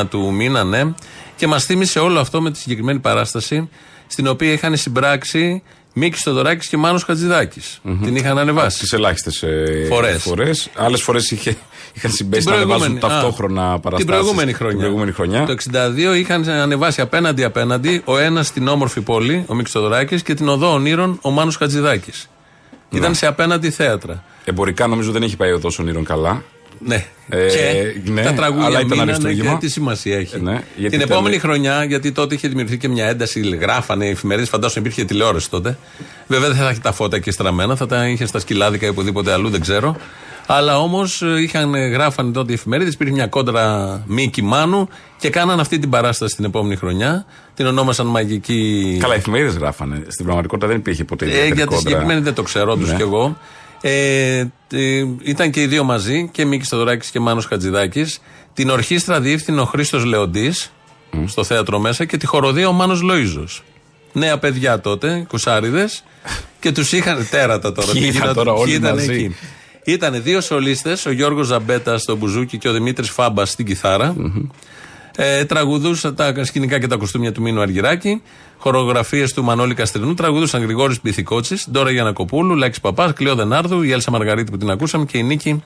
29 του μήνα, ναι. Και μας θύμισε όλο αυτό με τη συγκεκριμένη παράσταση, στην οποία είχαν συμπράξει Μίκης Στοδωράκη και Μάνος Χατζηδάκης. Την είχαν ανεβάσει. Τις ελάχιστες Φορές. φορές. Άλλες φορές είχε, είχαν συμπέσει Την να ανεβάζουν προηγούμενη- ταυτόχρονα α, παραστάσεις. Την προηγούμενη χρονιά. Την προηγούμενη χρονιά. Το 62 είχαν ανεβάσει απέναντι-απέναντι ο ένας στην όμορφη πόλη, ο Μίκης Στοδωράκη, και την οδό Ονείρων, ο Μάνος Χατζηδάκης. Ήταν σε απέναντι θέατρα. Εμπορικά νομίζω δεν έχει πάει ο τόσο όνειρων καλά. Ναι. Ε, και ναι, τα τραγούδια αλλά ήταν μείνανε αριστούργημα. και τι σημασία έχει. Ναι, γιατί την ήταν- επόμενη χρονιά, γιατί τότε είχε δημιουργηθεί και μια ένταση, γράφανε οι εφημερίδες, φαντάζομαι υπήρχε τηλεόραση τότε. Βέβαια δεν θα έχει τα φώτα εκεί στραμμένα, θα τα είχε στα σκυλάδικα ή οπουδήποτε αλλού, δεν ξέρω. Αλλά όμως είχαν γράφανε τότε οι εφημερίδες, υπήρχε μια κόντρα Μίκη Μάνου και κάναν αυτή την παράσταση την επόμενη χρονιά. Την ονόμασαν Μαγική. Καλά, οι εφημερίδες γράφανε. Στην πραγματικότητα δεν υπήρχε ποτέ Ε, ιδιαίτερη για τη κόντρα. συγκεκριμένη δεν το ξέρω όντως Ναι. κι εγώ. Ε, ε, ήταν και οι δύο μαζί, και Μίκης Θοδωράκης και Μάνος Χατζηδάκης. Την ορχήστρα διεύθυνε ο Χρήστος Λεοντής, στο θέατρο μέσα, και τη χοροδία ο Μάνος Λοΐζος. Νέα παιδιά τότε, κουσάριδες, και τους είχαν τέρατα τώρα. Ποιοι τι ήταν γινόταν, τώρα ποιοι όλοι ήταν μαζί; εκεί. Ήταν δύο σολίστες, ο Γιώργος Ζαμπέτα στο μπουζούκι και ο Δημήτρης Φάμπας στην κιθάρα. Ε, τραγουδούσαν τα σκηνικά και τα κοστούμια του Μίνου Αργυράκη. Χορογραφίες του Μανώλη Καστρινού. Τραγουδούσαν Γρηγόρης Πυθικότσης, Ντόρα Γιανακοπούλου, Λάκη Παπάς, Κλειό Δενάρδου, η Έλσα Μαργαρίτη που την ακούσαμε και η Νίκη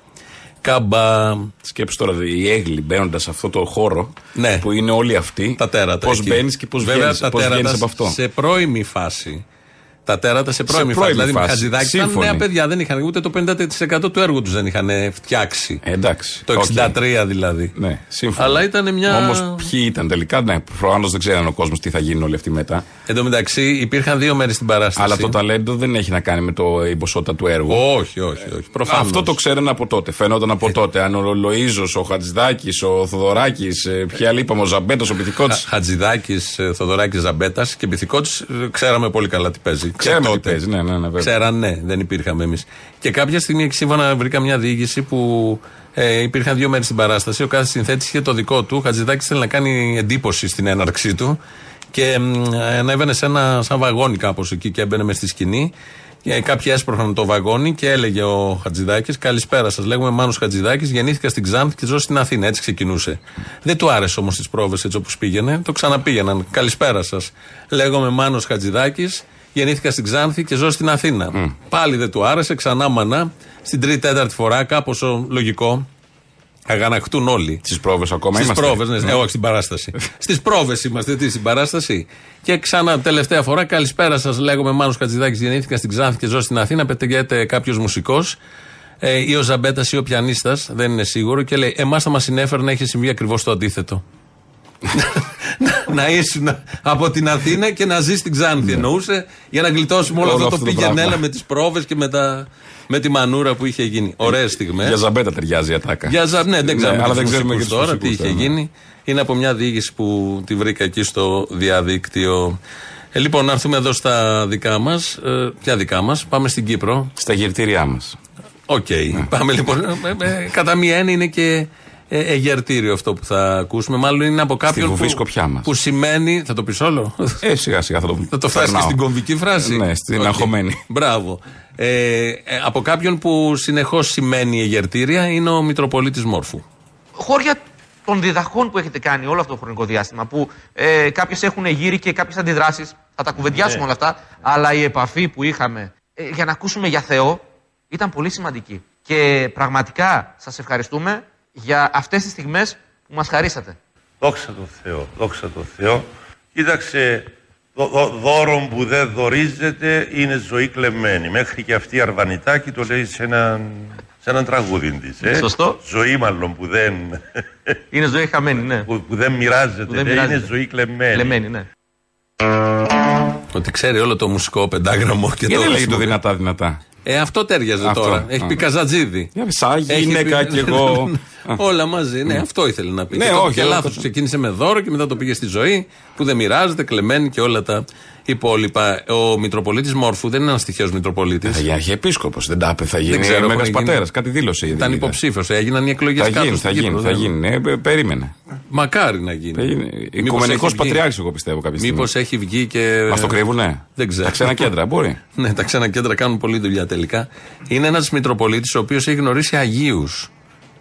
Κάμπα. Σκέψει τώρα οι έγκλοι μπαίνοντας σε αυτό το χώρο Ναι. που είναι όλοι αυτοί. Τα τέρατα. Πώς εκεί. μπαίνεις και πώς Βέβαια βγαίνεις τα τέρατα από αυτό. σε πρώιμη φάση. Τα τέρατα σε πρώιμη, πρώιμη φάση. Δηλαδή με φάση. Χατζηδάκη ήταν Σύμφωνοι. νέα παιδιά, δεν είχαν ούτε το 50% του έργου τους δεν είχαν φτιάξει. Ε, εντάξει. Το Οκ. 63 δηλαδή. Ναι, σύμφωνα. Αλλά ήταν μια. Όμως ποιοι ήταν τελικά, ναι, προφανώς δεν ξέραν ο κόσμος τι θα γίνει όλοι αυτοί μετά. Εν τω μεταξύ υπήρχαν δύο μέρη στην παράσταση. Αλλά το ταλέντο δεν έχει να κάνει με το, η ποσότητα του έργου. Όχι, όχι, όχι. Προφανώς. Αυτό το ξέρανε από τότε. Φαινόταν από τότε. Αν ο Λοίζος, ο Χατζηδάκης, ο Θοδωράκης, ποιοι άλλοι είπαμε, ο Ζαμπέτος, ο Πυθικότη. Χατζηδάκης, Θοδωράκης, Ζαμπέτας και Πυθικότη, ξέραμε πολύ καλά τι παίζει. Και Ξέραμε τι τότε. παίζει, ναι, ναι, ναι, βέβαια. Ξέραν, ναι, δεν υπήρχαμε εμείς. Και κάποια στιγμή, σύμφωνα, βρήκα μια διοίκηση που ε, υπήρχαν δύο μέρες στην παράσταση. Ο κάθε συνθέτης είχε το δικό του. Ο Χατζηδάκης θέλει να κάνει εντύπωση στην έναρξή του. Και μ, ανέβαινε σε ένα σαν βαγόνι κάπως εκεί και έμπαινε μες στη σκηνή. Και κάποιοι έσπροχναν το βαγόνι και έλεγε ο Χατζηδάκης: Καλησπέρα σας. Λέγομαι Μάνος Χατζηδάκης, γεννήθηκα στην Ξάνθη και ζω στην Αθήνα. Έτσι ξεκινούσε. Δεν του άρεσε όμως τις πρόβες έτσι όπως πήγαινε. Το ξαναπήγαιναν. Καλησπέρα σας. Λέγομαι Μάνος Χατζηδάκης, γεννήθηκα στην Ξάνθη και ζω στην Αθήνα. Πάλι δεν του άρεσε, ξανά μανά. Στην τρίτη-τέταρτη φορά, κάπως λογικό. Αγανακτούν όλοι. Στις πρόβες ακόμα Στις είμαστε. πρόβες, ναι, ε, όχι στην παράσταση. Στις πρόβες είμαστε, τι, στην παράσταση. Και ξανά τελευταία φορά, καλησπέρα σας. Λέγομαι Μάνος Χατζηδάκης, γεννήθηκα στην Ξάνθη και ζω στην Αθήνα. Πετεγεται κάποιος μουσικός ε, ή ο Ζαμπέτας ή ο πιανίστας, δεν είναι σίγουρο, και λέει: Εμάς θα μας συνέφερε να είχε συμβεί ακριβώς το αντίθετο. Να, να ήσουν από την Αθήνα και να ζεις στην Ξάνθη. Εννοούσε για να γλιτώσουμε όλο, Όλο αυτό, αυτό το το πράγμα. πήγαινέλα με τις πρόβες και με, τα, με τη μανούρα που είχε γίνει. Ωραίες στιγμές. Για Ζαμπέτα ταιριάζει η ατάκα. Για ζα... Ναι, δεν ξέρουμε, αλλά τους δεν ξέρουμε και μουσικούς τους τώρα τι μουσικούς, είχε ναι. γίνει. Είναι από μια διήγηση που τη βρήκα εκεί στο διαδίκτυο. Ε, λοιπόν, να έρθουμε εδώ στα δικά μας. Ε, ποια δικά μας, πάμε στην Κύπρο. Στα εγερτήριά μας. Οκ. Πάμε λοιπόν. Ε, ε, κατά μία έννοια είναι και ε, εγερτήριο αυτό που θα ακούσουμε. Μάλλον είναι από κάποιον βουβή που, σκοπιά μας. που σημαίνει. Θα το πεις όλο; Ε, σιγά σιγά θα το Θα το φτάσεις και περνάω. στην κομβική φράση; Ναι, στην Οκ. αγχωμένη. Μπράβο. Ε, ε, από κάποιον που συνεχώς σημαίνει εγερτήρια είναι ο Μητροπολίτης Μόρφου. χώρια των διδαχών που έχετε κάνει όλο αυτό το χρονικό διάστημα, που ε, κάποιες έχουν εγείρει και κάποιες αντιδράσεις, θα τα κουβεντιάσουμε Ναι. όλα αυτά, αλλά η επαφή που είχαμε ε, για να ακούσουμε για Θεό ήταν πολύ σημαντική. Και πραγματικά σας ευχαριστούμε για αυτές τις στιγμές που μας χαρίσατε. Δόξα τω Θεώ, δόξα τω Θεώ. Κοίταξε, δω- δω- δώρο που δεν δωρίζεται είναι ζωή κλεμμένη. Μέχρι και αυτή η Αρβανιτάκη το λέει σε έναν, σε έναν τραγούδι της. Ε. Σωστό. Ζωή μάλλον που δεν, Είναι ζωή χαμένη, ναι. που, που δεν μοιράζεται, Που δεν λέει, μοιράζεται. είναι ζωή κλεμμένη. Κλεμμένη, ναι. Ότι ξέρει όλο το μουσικό πεντάγραμμο και Γιατί το λέγει το χρησιμοποιεί. δυνατά δυνατά; Ε, αυτό τέριαζε Αυτό. τώρα. Έχει Α. πει Καζατζίδη. Για σαν Έχει γυναίκα πει- κι εγώ. Όλα μαζί. Ναι, αυτό ήθελε να πει. Ναι, και το όχι, είχε αλλά λάθος. το- Ξεκίνησε με δώρο και μετά το πήγε στη ζωή που δεν μοιράζεται, κλεμμένη και όλα τα υπόλοιπα. Ο Μητροπολίτης Μόρφου δεν είναι ένας τυχαίο Μητροπολίτης. Θα γίνει αρχιεπίσκοπο. Δεν τα είπε, θα Δεν γίνει ξέρω, μέγα έχουν πατέρας. γίνει. Κάτι δήλωσε. ήδη. Ήταν υποψήφιος. Έγιναν οι εκλογές Θα κάτω. γίνει, στην θα γίνει, Κύπρο, θα δεν- γίνει. Ε, ε, περίμενε. Μακάρι να γίνει. Οικουμενικός πατριάρχης, εγώ πιστεύω κάποια στιγμή. Μήπως έχει βγει και. Μας το κρύβουνε; Δεν ξέρω. Τα ξένα κέντρα, μπορεί. ναι, τα ξένα κέντρα κάνουν πολλή δουλειά τελικά. Είναι ένας Μητροπολίτης ο οποίος έχει γνωρίσει Αγίους.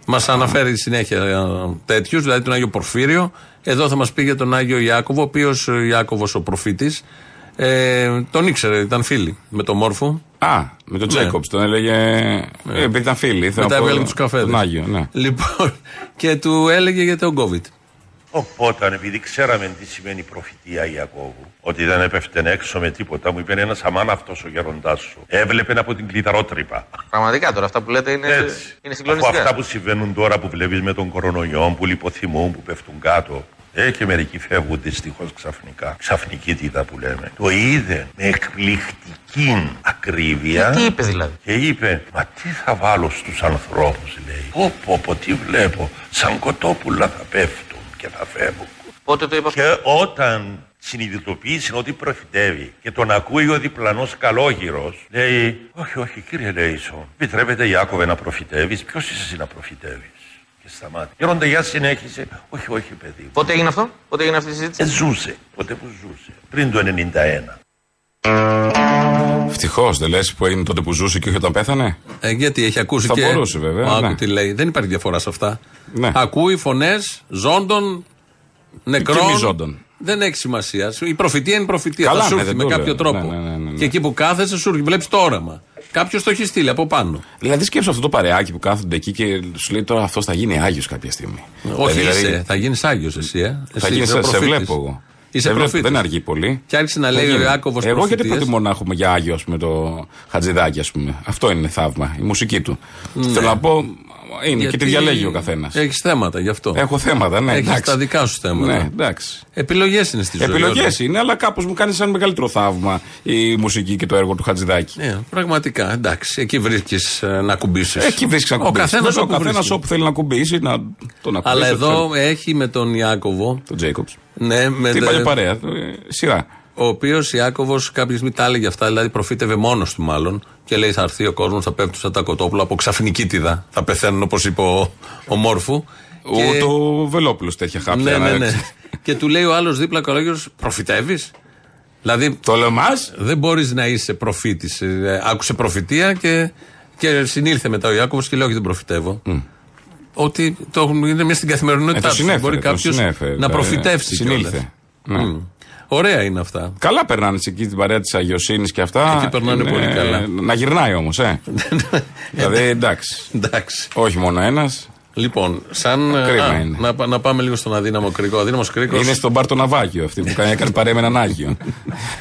Μας αναφέρει συνέχεια τέτοιους, δηλαδή τον Άγιο Πορφύριο. Εδώ θα μας πει για τον Άγιο Ιάκωβο, ο οποίος Ιάκωβος ο προφήτης. Ε, τον ήξερε, ήταν φίλοι με τον Μόρφο. Α, με τον Τζέικοψ τον έλεγε. ε, Επειδή ήταν φίλοι. ήθελα Μετά να πω έβγαλε τους καφέδες. Τον Άγιο, ναι. Λοιπόν, και του έλεγε για τον COVID. Οπότε, επειδή ξέραμε τι σημαίνει προφητεία Ιακώβου, ότι δεν έπεφτε έξω με τίποτα, μου είπε ένας αμάν αυτός ο γεροντάς σου. Έβλεπε από την κλειδαρότρυπα. Πραγματικά τώρα αυτά που λέτε είναι, Έτσι. είναι Από συγκλονιστικά. αυτά που συμβαίνουν τώρα που βλέπεις με τον κορονοϊό, που λιποθυμούν, που πέφτουν κάτω. Ε, και μερικοί φεύγουν δυστυχώς ξαφνικά. Ξαφνικήτητα που λέμε. Το είδε με εκπληκτική ακρίβεια. Τι είπες δηλαδή; Και είπε, Μα τι θα βάλω στους ανθρώπους, λέει. Πω, πω, πω, τι βλέπω. Σαν κοτόπουλα θα πέφτουν και θα φεύγουν. Πότε το είπα αυτό. Και όταν συνειδητοποίησε ότι προφητεύει και τον ακούει ο διπλανός καλόγυρος, λέει, όχι, όχι κύριε Λέισον, επιτρέπετε Ιάκωβε να προφητεύεις, ποιος είσαι εσύ να προφητεύεις; Και σταμάτη. Γέροντα Γιά συνέχισε, όχι, όχι παιδί. Πότε έγινε αυτό, πότε έγινε αυτή η συζήτηση; Ε, ζούσε, ποτέ που ζούσε, πριν το 91. Ευτυχώς δεν λες που έγινε τότε που ζούσε και όχι όταν πέθανε; Ε, γιατί έχει ακούσει Θα και. μπορούσε, βέβαια, Άκου ναι. τι λέει. Δεν υπάρχει διαφορά σε αυτά. Ναι. Ακούει φωνές ζώντων, νεκρών. Και μη ζώντων; Δεν έχει σημασία. Η προφητεία είναι προφητεία. Καλά, θα σου ναι, έρθει δεν με το κάποιο λέω. τρόπο. Ναι, ναι, ναι, ναι. Και εκεί που κάθεσαι, σου έρχεται. Βλέπεις το όραμα. Κάποιος το έχει στείλει από πάνω. Δηλαδή σκέψω αυτό το παρεάκι που κάθονται εκεί και σου λέει τώρα αυτό θα γίνει Άγιος κάποια στιγμή. Όχι, Δηλαδή, είσαι. Θα γίνεις Άγιος εσύ, ε. Θα Εσύ γίνεις, είσαι σε, σε προφήτης. βλέπω εγώ. Είσαι Σε βλέπω, προφήτης. δεν αργεί πολύ. Και άρχισε να Θα λέει ο γίνει. Ιάκωβος Εγώ γιατί προφητείες. προτιμώ να έχουμε για Άγιο, ας πούμε, το Χατζηδάκι, ας πούμε. Αυτό είναι θαύμα, η μουσική του. Θέλω να πω, είναι και τη διαλέγει ο καθένας. Έχεις θέματα γι' αυτό. Έχω θέματα, ναι. Έχεις εντάξει. τα δικά σου θέματα. Ναι, εντάξει. Επιλογές είναι στη ζωή. Επιλογές όντως. είναι, αλλά κάπως μου κάνεις σαν μεγαλύτερο θαύμα η μουσική και το έργο του Χατζηδάκη. Ναι, πραγματικά. Εντάξει, εκεί βρίσκεις να κουμπίσεις. Εκεί βρίσκεις να Ο κουμπίσεις. καθένας Βέβαια, ο όπου, καθένας βρίσκει. όπου θέλει να κουμπίσει να τον ακούσει. Αλλά ό,τι εδώ θέλει. έχει με τον Ιάκωβο. Τον Τζέικοψ. Ναι, με Τι δε- παλιά παρέα. ε, Σειρά. Ο οποίος Ιάκωβος κάποια στιγμή τα έλεγε αυτά, δηλαδή προφήτευε μόνος του μάλλον. Και λέει: Θα έρθει ο κόσμος, θα πέφτουν σαν τα κοτόπουλα από ξαφνική τίδα. Θα πεθαίνουν όπως είπε ο, ο Μόρφου. Ούτε ο Βελόπουλος τέτοια χάπια. Ναι, να ναι, ναι. ρίξει. και του λέει ο άλλος δίπλα καλόγερος: Προφητεύεις; Δηλαδή. Το λεμά. Δεν μπορείς να είσαι προφήτης. Άκουσε προφητεία και, και συνήλθε μετά ο Ιάκωβος και λέει: Όχι, δεν προφητεύω. Ότι το έχουν, είναι μια στην Ε, καθημερινότητά το τους. συνέφερε, Μπορεί το κάποιος συνέφερε, να ε, προφητεύσει. συνήλθε. κιόλας. Ναι. Μμ. Ωραία είναι αυτά. Καλά περνάνε σε εκεί την παρέα της Αγιοσύνης και αυτά. Εκεί περνάνε πολύ καλά. Να γυρνάει όμως, ε. δηλαδή εντάξει. Εντάξει. Όχι μόνο ένας. Λοιπόν, σαν. Κρίμα α, είναι. Να, πα- να πάμε λίγο στον αδύναμο κρίκο. Ο αδύναμος κρίκος. Είναι στον μπαρ το ναυάγιο αυτή που κάνει- έκανε παρέα με έναν Άγιο.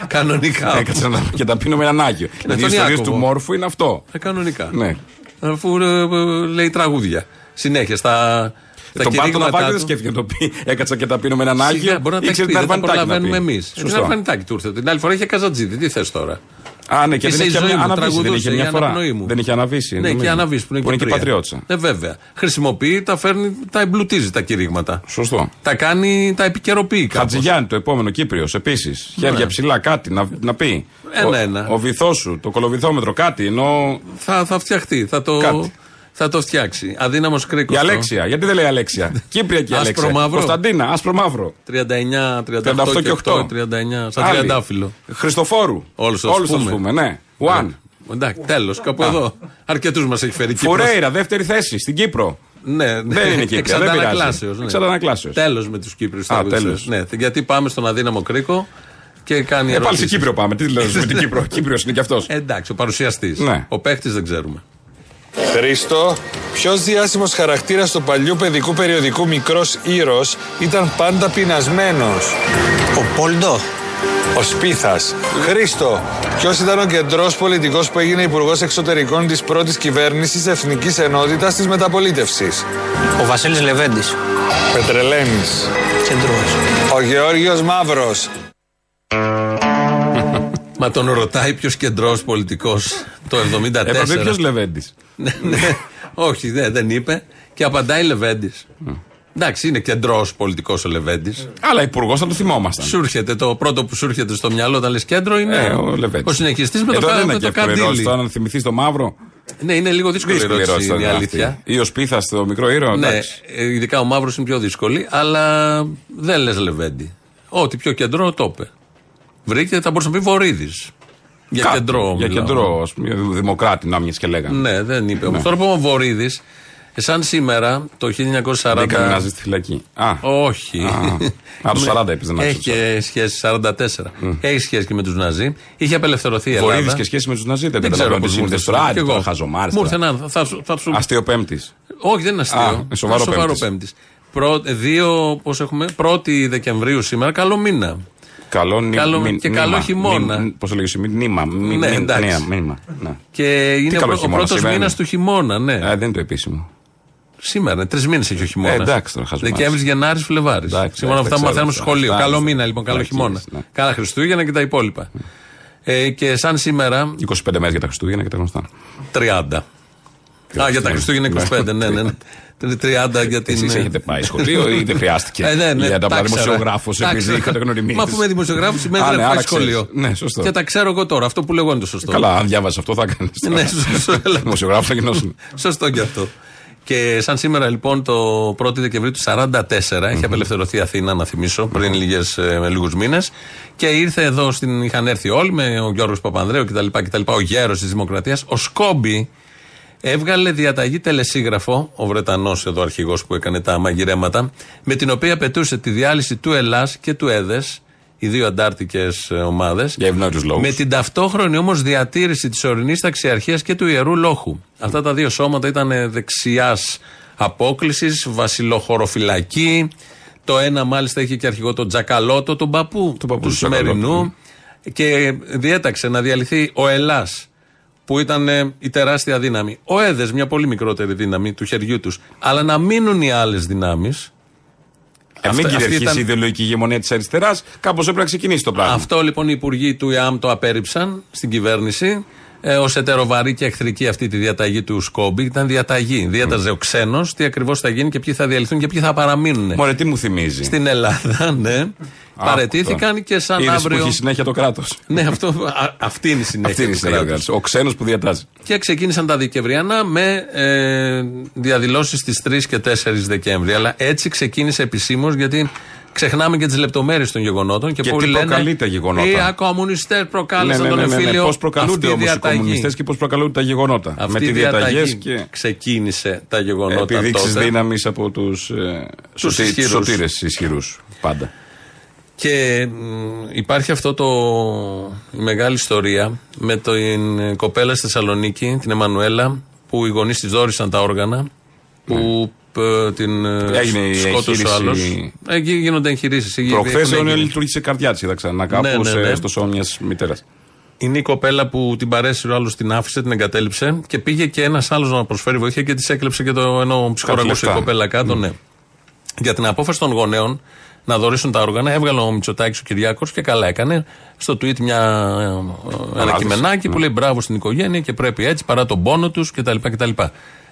Κανονικά. Έκατσε να- και τα πίνω με έναν Άγιο. Δηλαδή οι τον ιστορίες Ιάκωβο. του Μόρφου είναι αυτό. Ε, κανονικά. Ναι. Αφού ε, ε, λέει τραγούδια. Συνέχεια στα. στα Το μπαρ το κηρύγματά ναυάγιο δεν του. σκέφτηκε να το πει. Έκατσα και τα πίνω με έναν Άγιο. Σιγά, μπορεί να τα Ήξερε έχει πει, την δεν τα Αρβανιτάκη να προλαβαίνουμε πει. εμείς. Την Σωστό. Αρβανιτάκη του ήρθε. Την άλλη φορά είχε καζατζίδι. Τι θες τώρα; Α, ναι, και Είσαι δεν η είχε ζωή μου, αναβήσει. Δεν τραγουδούσε, είχε η μια φορά. αναπνοή μου. Δεν είχε αναβήσει. Ναι, νομίζω. και αναβεί που είναι Που και, και τρία. πατριώτσα. Ε, βέβαια. Χρησιμοποιεί, τα φέρνει, τα εμπλουτίζει τα κηρύγματα. Σωστό. Τα κάνει, τα επικαιροποιεί κάπως. Χατζηγιάννη, το επόμενο Κύπριος επίσης. Χέρια ψηλά, κάτι να, να πει. Ένα-ένα. Ο, ο βυθός σου, το κολοβυθόμετρο, κάτι. Ενώ. Θα, θα φτιαχτεί. Θα το, Κάτι. Θα το φτιάξει. Αδύναμος κρίκος. Η Αλέξια, γιατί δεν λέει Αλέξια; Κύπρια και η Αλέξια. Άσπρο-μαύρο. Κωνσταντίνα, άσπρο μαύρο. 39, 38, 38 και 8. 39, σαν Άλλοι. τριαντάφυλλο. Χριστοφόρου. Όλους θα Όλους τους θα πούμε. τους πούμε, ναι. One. Εντάξει, τέλος, κάπου εδώ. Αρκετούς μας έχει φέρει Κύπρος. Φουρέιρα, δεύτερη θέση στην Κύπρο. Ναι, ναι. Δεν είναι Κύπρια, δεν πειράζει. Ναι. Εξαντανακλάσεως. Τέλος με τους Κύπριους. Α, τέλος. Ναι, γιατί πάμε στον αδύναμο κρίκο και κάνει Ε, πάλι σε ερωτήσεις. Κύπριο πάμε. Τι λέω με την Κύπρο; Κύπριος είναι και αυτός. Ε, εντάξει, ο παρουσιαστής. Ναι. Ο παίχτης δεν ξέρουμε. Χρήστο, ποιος διάσημος χαρακτήρας του παλιού παιδικού περιοδικού Μικρός Ήρος ήταν πάντα πεινασμένος; Ο Πόλντο. Ο Σπίθας. Χρήστο, ποιος ήταν ο κεντρός πολιτικός που έγινε υπουργός εξωτερικών της πρώτης κυβέρνησης Εθνικής Ενότητας της Μεταπολίτευσης; Ο Βασίλης Λεβέντης. Πετρελαίνη. Κεντρός. Ο Γεώργιος Μαύρος. Μα τον ρωτάει ποιος κεντρός πολιτικός το 74. Έπρεπε ποιος Λεβέντης. Ναι, ναι. Όχι, δεν, δεν είπε. Και απαντάει Λεβέντης. Εντάξει, είναι κεντρός πολιτικός ο Λεβέντης. Αλλά υπουργός θα το θυμόμασταν. Σου έρχεται το πρώτο που σου έρχεται στο μυαλό όταν λες κέντρο είναι Ε, ο Λεβέντης. ο συνεχιστής με το, Εδώ κα- δεν με είναι το και εύκολο καντήλι. ερώτηση. Τώρα να θυμηθείς το μαύρο. Ναι, είναι λίγο δύσκολη η ερώτηση, ερώτηση είναι η τώρα αλήθεια. αυτή. Ή ο Σπίθας στο μικρό ήρωα. Ναι, εντάξει. ε, ειδικά ο μαύρος είναι πιο δύσκολη, αλλά δεν λες Λεβέντη. Ό,τι πιο κεντρό το είπε. Βρήκε, θα μπορούσε να πει Βορύδης. Για Κάτι, κεντρό. Για μιλάω. κεντρό, ας πούμε, δημοκράτη, να μοιες και λέγανε. Ναι, δεν είπε. Όμω Ναι. τώρα που είμαι Βορύδης, σαν σήμερα το 1940. Μπήκανε να ζεις στη φυλακή. Α, Όχι. Α, Α, το 40 έπαιζε να Έχει και σχέση 44. Έχει σχέση και με τους Ναζί. Είχε απελευθερωθεί η Ελλάδα. Βορύδης και σχέση με τους Ναζί. Δεν Δεν ξέρω καταλαβαίνω πώς τι μου ήρθε. σύνδεση τώρα. Άντε Κι τώρα, εγώ. χαζομάρες Μου ήρθε τώρα. να. Θα, σου- θα σου. Αστείοπέμπτη. Όχι, δεν είναι αστείο. Α, είναι σοβαρό πέμπτης. πέμπτης. Πρω- δύο, πώς έχουμε, 1η Δεκεμβρίου σήμερα, καλό μήνα. Καλό, νη, Καλό- μη- και νήμα. καλό χειμώνα. Μη- Πώς το λέγεις, μη- νήμα. μη- Ναι, μη- εντάξει. ναι, μήνυμα. Ναι. Και είναι καλό ο, ο χειμώνα πρώτος σήμερα μήνας είναι. του χειμώνα, ναι. Ε, δεν είναι το επίσημο. Σήμερα, τρεις μήνες έχει ο χειμώνας. Ε, εντάξει, τώρα χαζομάρες. Δεκέμβρης, Γενάρης, Φλεβάρης. Εντάξει, Σύμφωνα με τα αυτά που ξέρω μαθαίνουμε στο αυτά. σχολείο. Αυτά, Καλό αυτά. μήνα λοιπόν, καλό Βλακίες, χειμώνα. ναι. Καλά Χριστούγεννα και τα υπόλοιπα. Ε, και σαν σήμερα, 25 μέρες για τα Χριστούγεννα και τα γνωστά. 30. Α, για τα Χριστούγεννα 25, ναι, ναι. Ναι. 30 για την. Εσείς έχετε πάει σχολείο ή δεν χρειάστηκε; Ε, ναι, ναι, Για τα απλά ξέρα. δημοσιογράφος Τα επειδή ξέρα. είχατε γνωριμίες. Μα αφού είμαι δημοσιογράφος, σημαίνει Α, ότι ναι, δεν πάει άρα ξέρεις. σχολείο. Ναι, σωστό. Και τα ξέρω εγώ τώρα. Αυτό που λέγω είναι το σωστό. Καλά, αν διάβαζες αυτό θα έκανε. Ναι, σωστό. Δημοσιογράφος θα γινόσουν. Σωστό και αυτό. Και σαν σήμερα λοιπόν το 1η Δεκεμβρίου του 1944 έχει απελευθερωθεί η Αθήνα, να θυμίσω, πριν λίγες, ε, με λίγους μήνες. Και ήρθε εδώ, στην, είχαν έρθει όλοι με ο Γιώργος Παπανδρέου κτλ. κτλ ο γέρος της Δημοκρατίας. Ο Σκόμπι έβγαλε διαταγή τελεσίγραφο, ο Βρετανός εδώ αρχηγός που έκανε τα μαγειρέματα, με την οποία πετούσε τη διάλυση του Ελλάς και του Έδες, οι δύο αντάρτικες ομάδες. Για ευνόητους λόγους. Με την ταυτόχρονη όμως διατήρηση της ορεινής ταξιαρχίας και του ιερού λόχου. Αυτά τα δύο σώματα ήταν δεξιάς απόκλησης, βασιλοχωροφυλακή. Το ένα μάλιστα είχε και αρχηγό τον Τζακαλώτο, τον παππού, του, παππού του σημερινού. Και διέταξε να διαλυθεί ο Ελλάς, που ήταν ε, η τεράστια δύναμη. Ο Έδες, μια πολύ μικρότερη δύναμη του χεριού τους. Αλλά να μείνουν οι άλλες δυνάμεις. Ε, μην κυριαρχήσει η ιδεολογική ηγεμονία της αριστεράς, κάπως έπρεπε να ξεκινήσει το πράγμα. Αυτό λοιπόν οι υπουργοί του ΙΑΜ το απέρριψαν στην κυβέρνηση. Ε, Ω ετεροβαρή και εχθρική αυτή τη διαταγή του Σκόμπι. Ήταν διαταγή. Διέταζε ο ξένος τι ακριβώς θα γίνει και ποιοι θα διαλυθούν και ποιοι θα παραμείνουν. Μωρέ, τι μου θυμίζει. Στην Ελλάδα, ναι. Παρετήθηκαν και σαν Είδες αύριο. που έχει συνέχεια το κράτος. ναι, αυτό, α, αυτή είναι η συνέχεια. Αυτή είναι η του συνέχεια. του κράτους. κράτους. Ο ξένος που διατάζει. Και ξεκίνησαν τα Δεκεμβριανά με ε, διαδηλώσεις στις 3 και 4 Δεκέμβρη. Αλλά έτσι ξεκίνησε επισήμως γιατί ξεχνάμε και τις λεπτομέρειες των γεγονότων. Και, Και πολλοί τι λένε. προκαλεί τα γεγονότα. Οι ακομμουνιστέ προκάλεσαν τον ναι, εμφύλιο. Πώς προκαλούνται αυτή η όμως οι διαταγή. κομμουνιστές και πώς προκαλούνται τα γεγονότα. Αυτή με η τι διαταγέ διαταγή και ξεκίνησε τα γεγονότα επιδείξει τότε. δύναμη από τους Τους ε, ισχυρούς. σωτήρες ισχυρούς. Πάντα. Και μ, υπάρχει αυτό το η μεγάλη ιστορία με την κοπέλα στη Θεσσαλονίκη, την Εμμανουέλα, που οι γονείς της δόρισαν τα όργανα. Που ε, την ε, Ναι. Έγινε η σκότωσε ο εγχείρηση- άλλος. Εκεί γίνονται εγχειρήσεις. Προχθές αιώνια λειτουργήσε η καρδιά της, είδα ξανά κάπου Ναι, ναι, ναι. σε- στο σώμα μιας μητέρας. Είναι η κοπέλα που την παρέσυρε ο άλλος, την άφησε, την εγκατέλειψε και πήγε και ένας άλλος να προσφέρει βοήθεια και της έκλεψε και το ενώ ψυχοραγούσε η λεφτά. κοπέλα κάτω. Ναι. Για την απόφαση των γονέων να δωρήσουν τα όργανα, έβγαλε ο Μητσοτάκης ο Κυριάκος και καλά έκανε. Στο tweet μια, ε, ένα κειμενάκι που λέει μπράβο στην οικογένεια και πρέπει έτσι παρά τον πόνο τους κτλ. κτλ.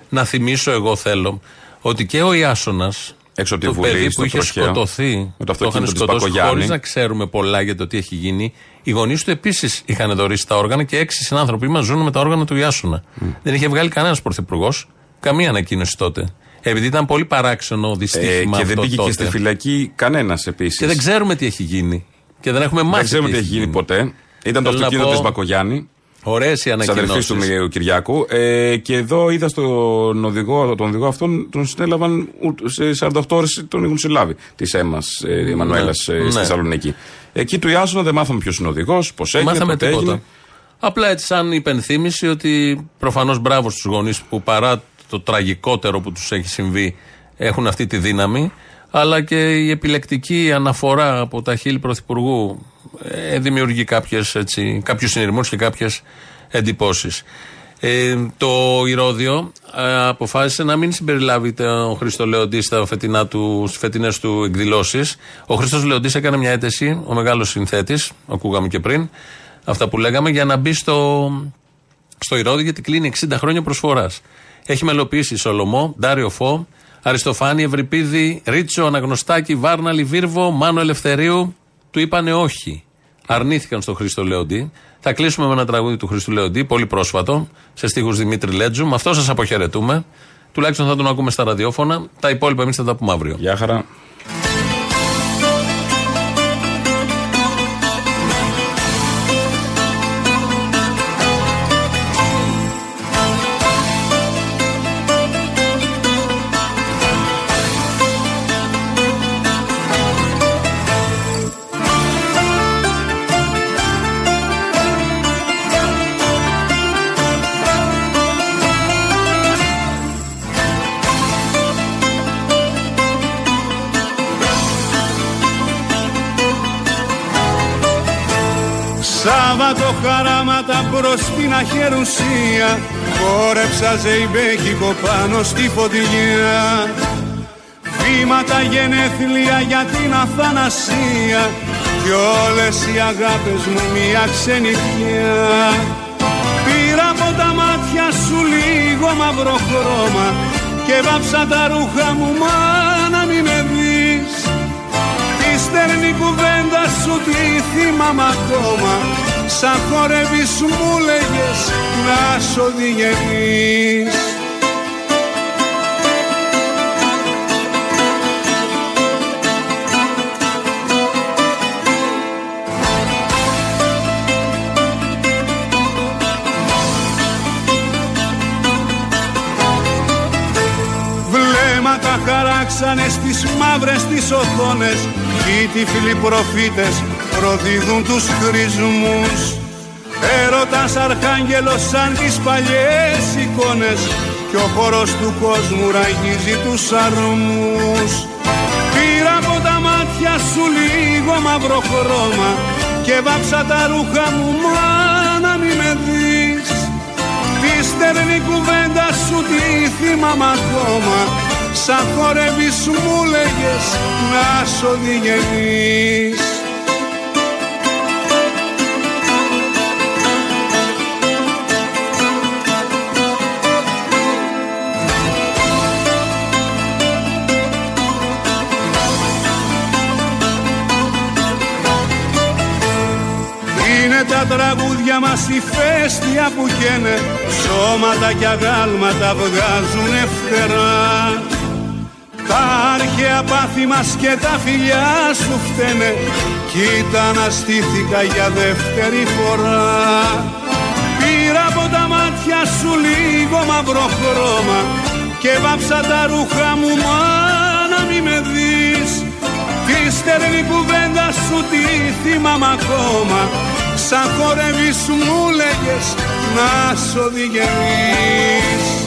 Να θυμίσω, εγώ θέλω, ότι και ο Ιάσονας, Έξω από τη το Βουλή, παιδί στο που είχε τροχαίο, σκοτωθεί, με το το είχαν αυτοκίνητο της σκοτώσει Μπακογιάννη. χωρίς να ξέρουμε πολλά για το τι έχει γίνει. Οι γονείς του επίσης είχαν δωρήσει τα όργανα και έξι συνάνθρωποι μας ζουν με τα όργανα του Ιάσονα. Δεν είχε βγάλει κανένας πρωθυπουργός καμία ανακοίνωση τότε. Επειδή ήταν πολύ παράξενο Ε, δυστύχημα και αυτό δεν πήγε τότε. και στη φυλακή κανένας επίσης. Και δεν ξέρουμε τι έχει γίνει. Και δεν έχουμε μάθει. Δεν ξέρουμε τι έχει γίνει ποτέ. Ήταν το Θέλω να αυτοκίνητο πω- της Μπακογιάννη. Ωραίες οι Τη αδερφή ανακοινώσεις. του Μιχαήλ Κυριάκου. Ε, και εδώ είδα στον οδηγό, τον οδηγό αυτόν, τον συνέλαβαν ου- σε 48 ώρες τον είχαν συλλάβει. Της Έμας ε, Εμμανουέλας ε, ναι. στη Θεσσαλονίκη. Εκεί του Ιάσονα δεν μάθαμε ποιος είναι ο οδηγός, πώς έγινε, Μάθαμε πότε τίποτα. έγινε. Απλά έτσι, σαν υπενθύμηση ότι προφανώς μπράβο στους γονείς που παρά το τραγικότερο που τους έχει συμβεί έχουν αυτή τη δύναμη. Αλλά και η επιλεκτική αναφορά από τα χείλη Πρωθυπουργού ε, δημιουργεί κάποιες, έτσι, κάποιους συνειρμούς και κάποιες εντυπώσεις. Ε, το Ηρώδιο ε, αποφάσισε να μην συμπεριλάβει τον Χρήστο Λεοντής στα φετινά του, στις φετινές του εκδηλώσεις. Ο Χρήστος Λεοντής έκανε μια αίτηση, ο μεγάλος συνθέτης, ακούγαμε και πριν, αυτά που λέγαμε, για να μπει στο, στο Ηρώδιο γιατί κλείνει 60 χρόνια προσφοράς. Έχει μελοποιήσει Σολομό, Ντάριο Φω, Αριστοφάνη, Ευρυπίδη, Ρίτσο, Αναγνωστάκη, Βάρνα, Λιβύρβο, Μάνο Ελευθερίου. Του είπανε όχι. Αρνήθηκαν στο Χρήστο Λεοντή. Θα κλείσουμε με ένα τραγούδι του Χρήστου Λεοντή, πολύ πρόσφατο, σε στίχους Δημήτρη Λέτζου. Με αυτό σας αποχαιρετούμε. Τουλάχιστον θα τον ακούμε στα ραδιόφωνα. Τα υπόλοιπα εμείς θα τα πούμε αύριο. Γεια χαρά. Χαράματα προς την αχερουσία Χόρεψα ζεϊμπέκικο πάνω στη φωτιά Βήματα γενέθλια για την αθανασία Κι όλες οι αγάπες μου μια ξενιτιά Πήρα από τα μάτια σου λίγο μαύρο χρώμα Και βάψα τα ρούχα μου μα να μην με δεις. Τη στερνή κουβέντα σου τι θυμάμαι ακόμα Σαν χορεύεις μου λέγες να σ' οδηγείς Βλέμματα χαράξανε στις μαύρες τις οθόνες Κι οι τυφλοί προφήτες προδίδουν τους χρησμούς. Έρωτας αρχάγγελος σαν τις παλιές εικόνες Κι ο χώρος του κόσμου ραγίζει τους αρμούς. Πήρα από τα μάτια σου λίγο μαύρο χρώμα Και βάψα τα ρούχα μου μα να μη με δεις. Τη στερνή κουβέντα σου τι θυμάμαι ακόμα Σαν χορεύεις μου λέγες να σ' οδηγείς τραγούδια μας η φέστια που καίνε Σώματα κι αγάλματα βγάζουν φτερά. Τα αρχαία πάθη μας και τα φιλιά σου φταίνε Κοίτα να στήθηκα για δεύτερη φορά. Πήρα από τα μάτια σου λίγο μαύρο χρώμα Και βάψα τα ρούχα μου μα να μη με δεις. Τη στερνή κουβέντα σου τι θυμάμαι ακόμα Σαν χορεύεις μου λέγες να σ' οδηγείς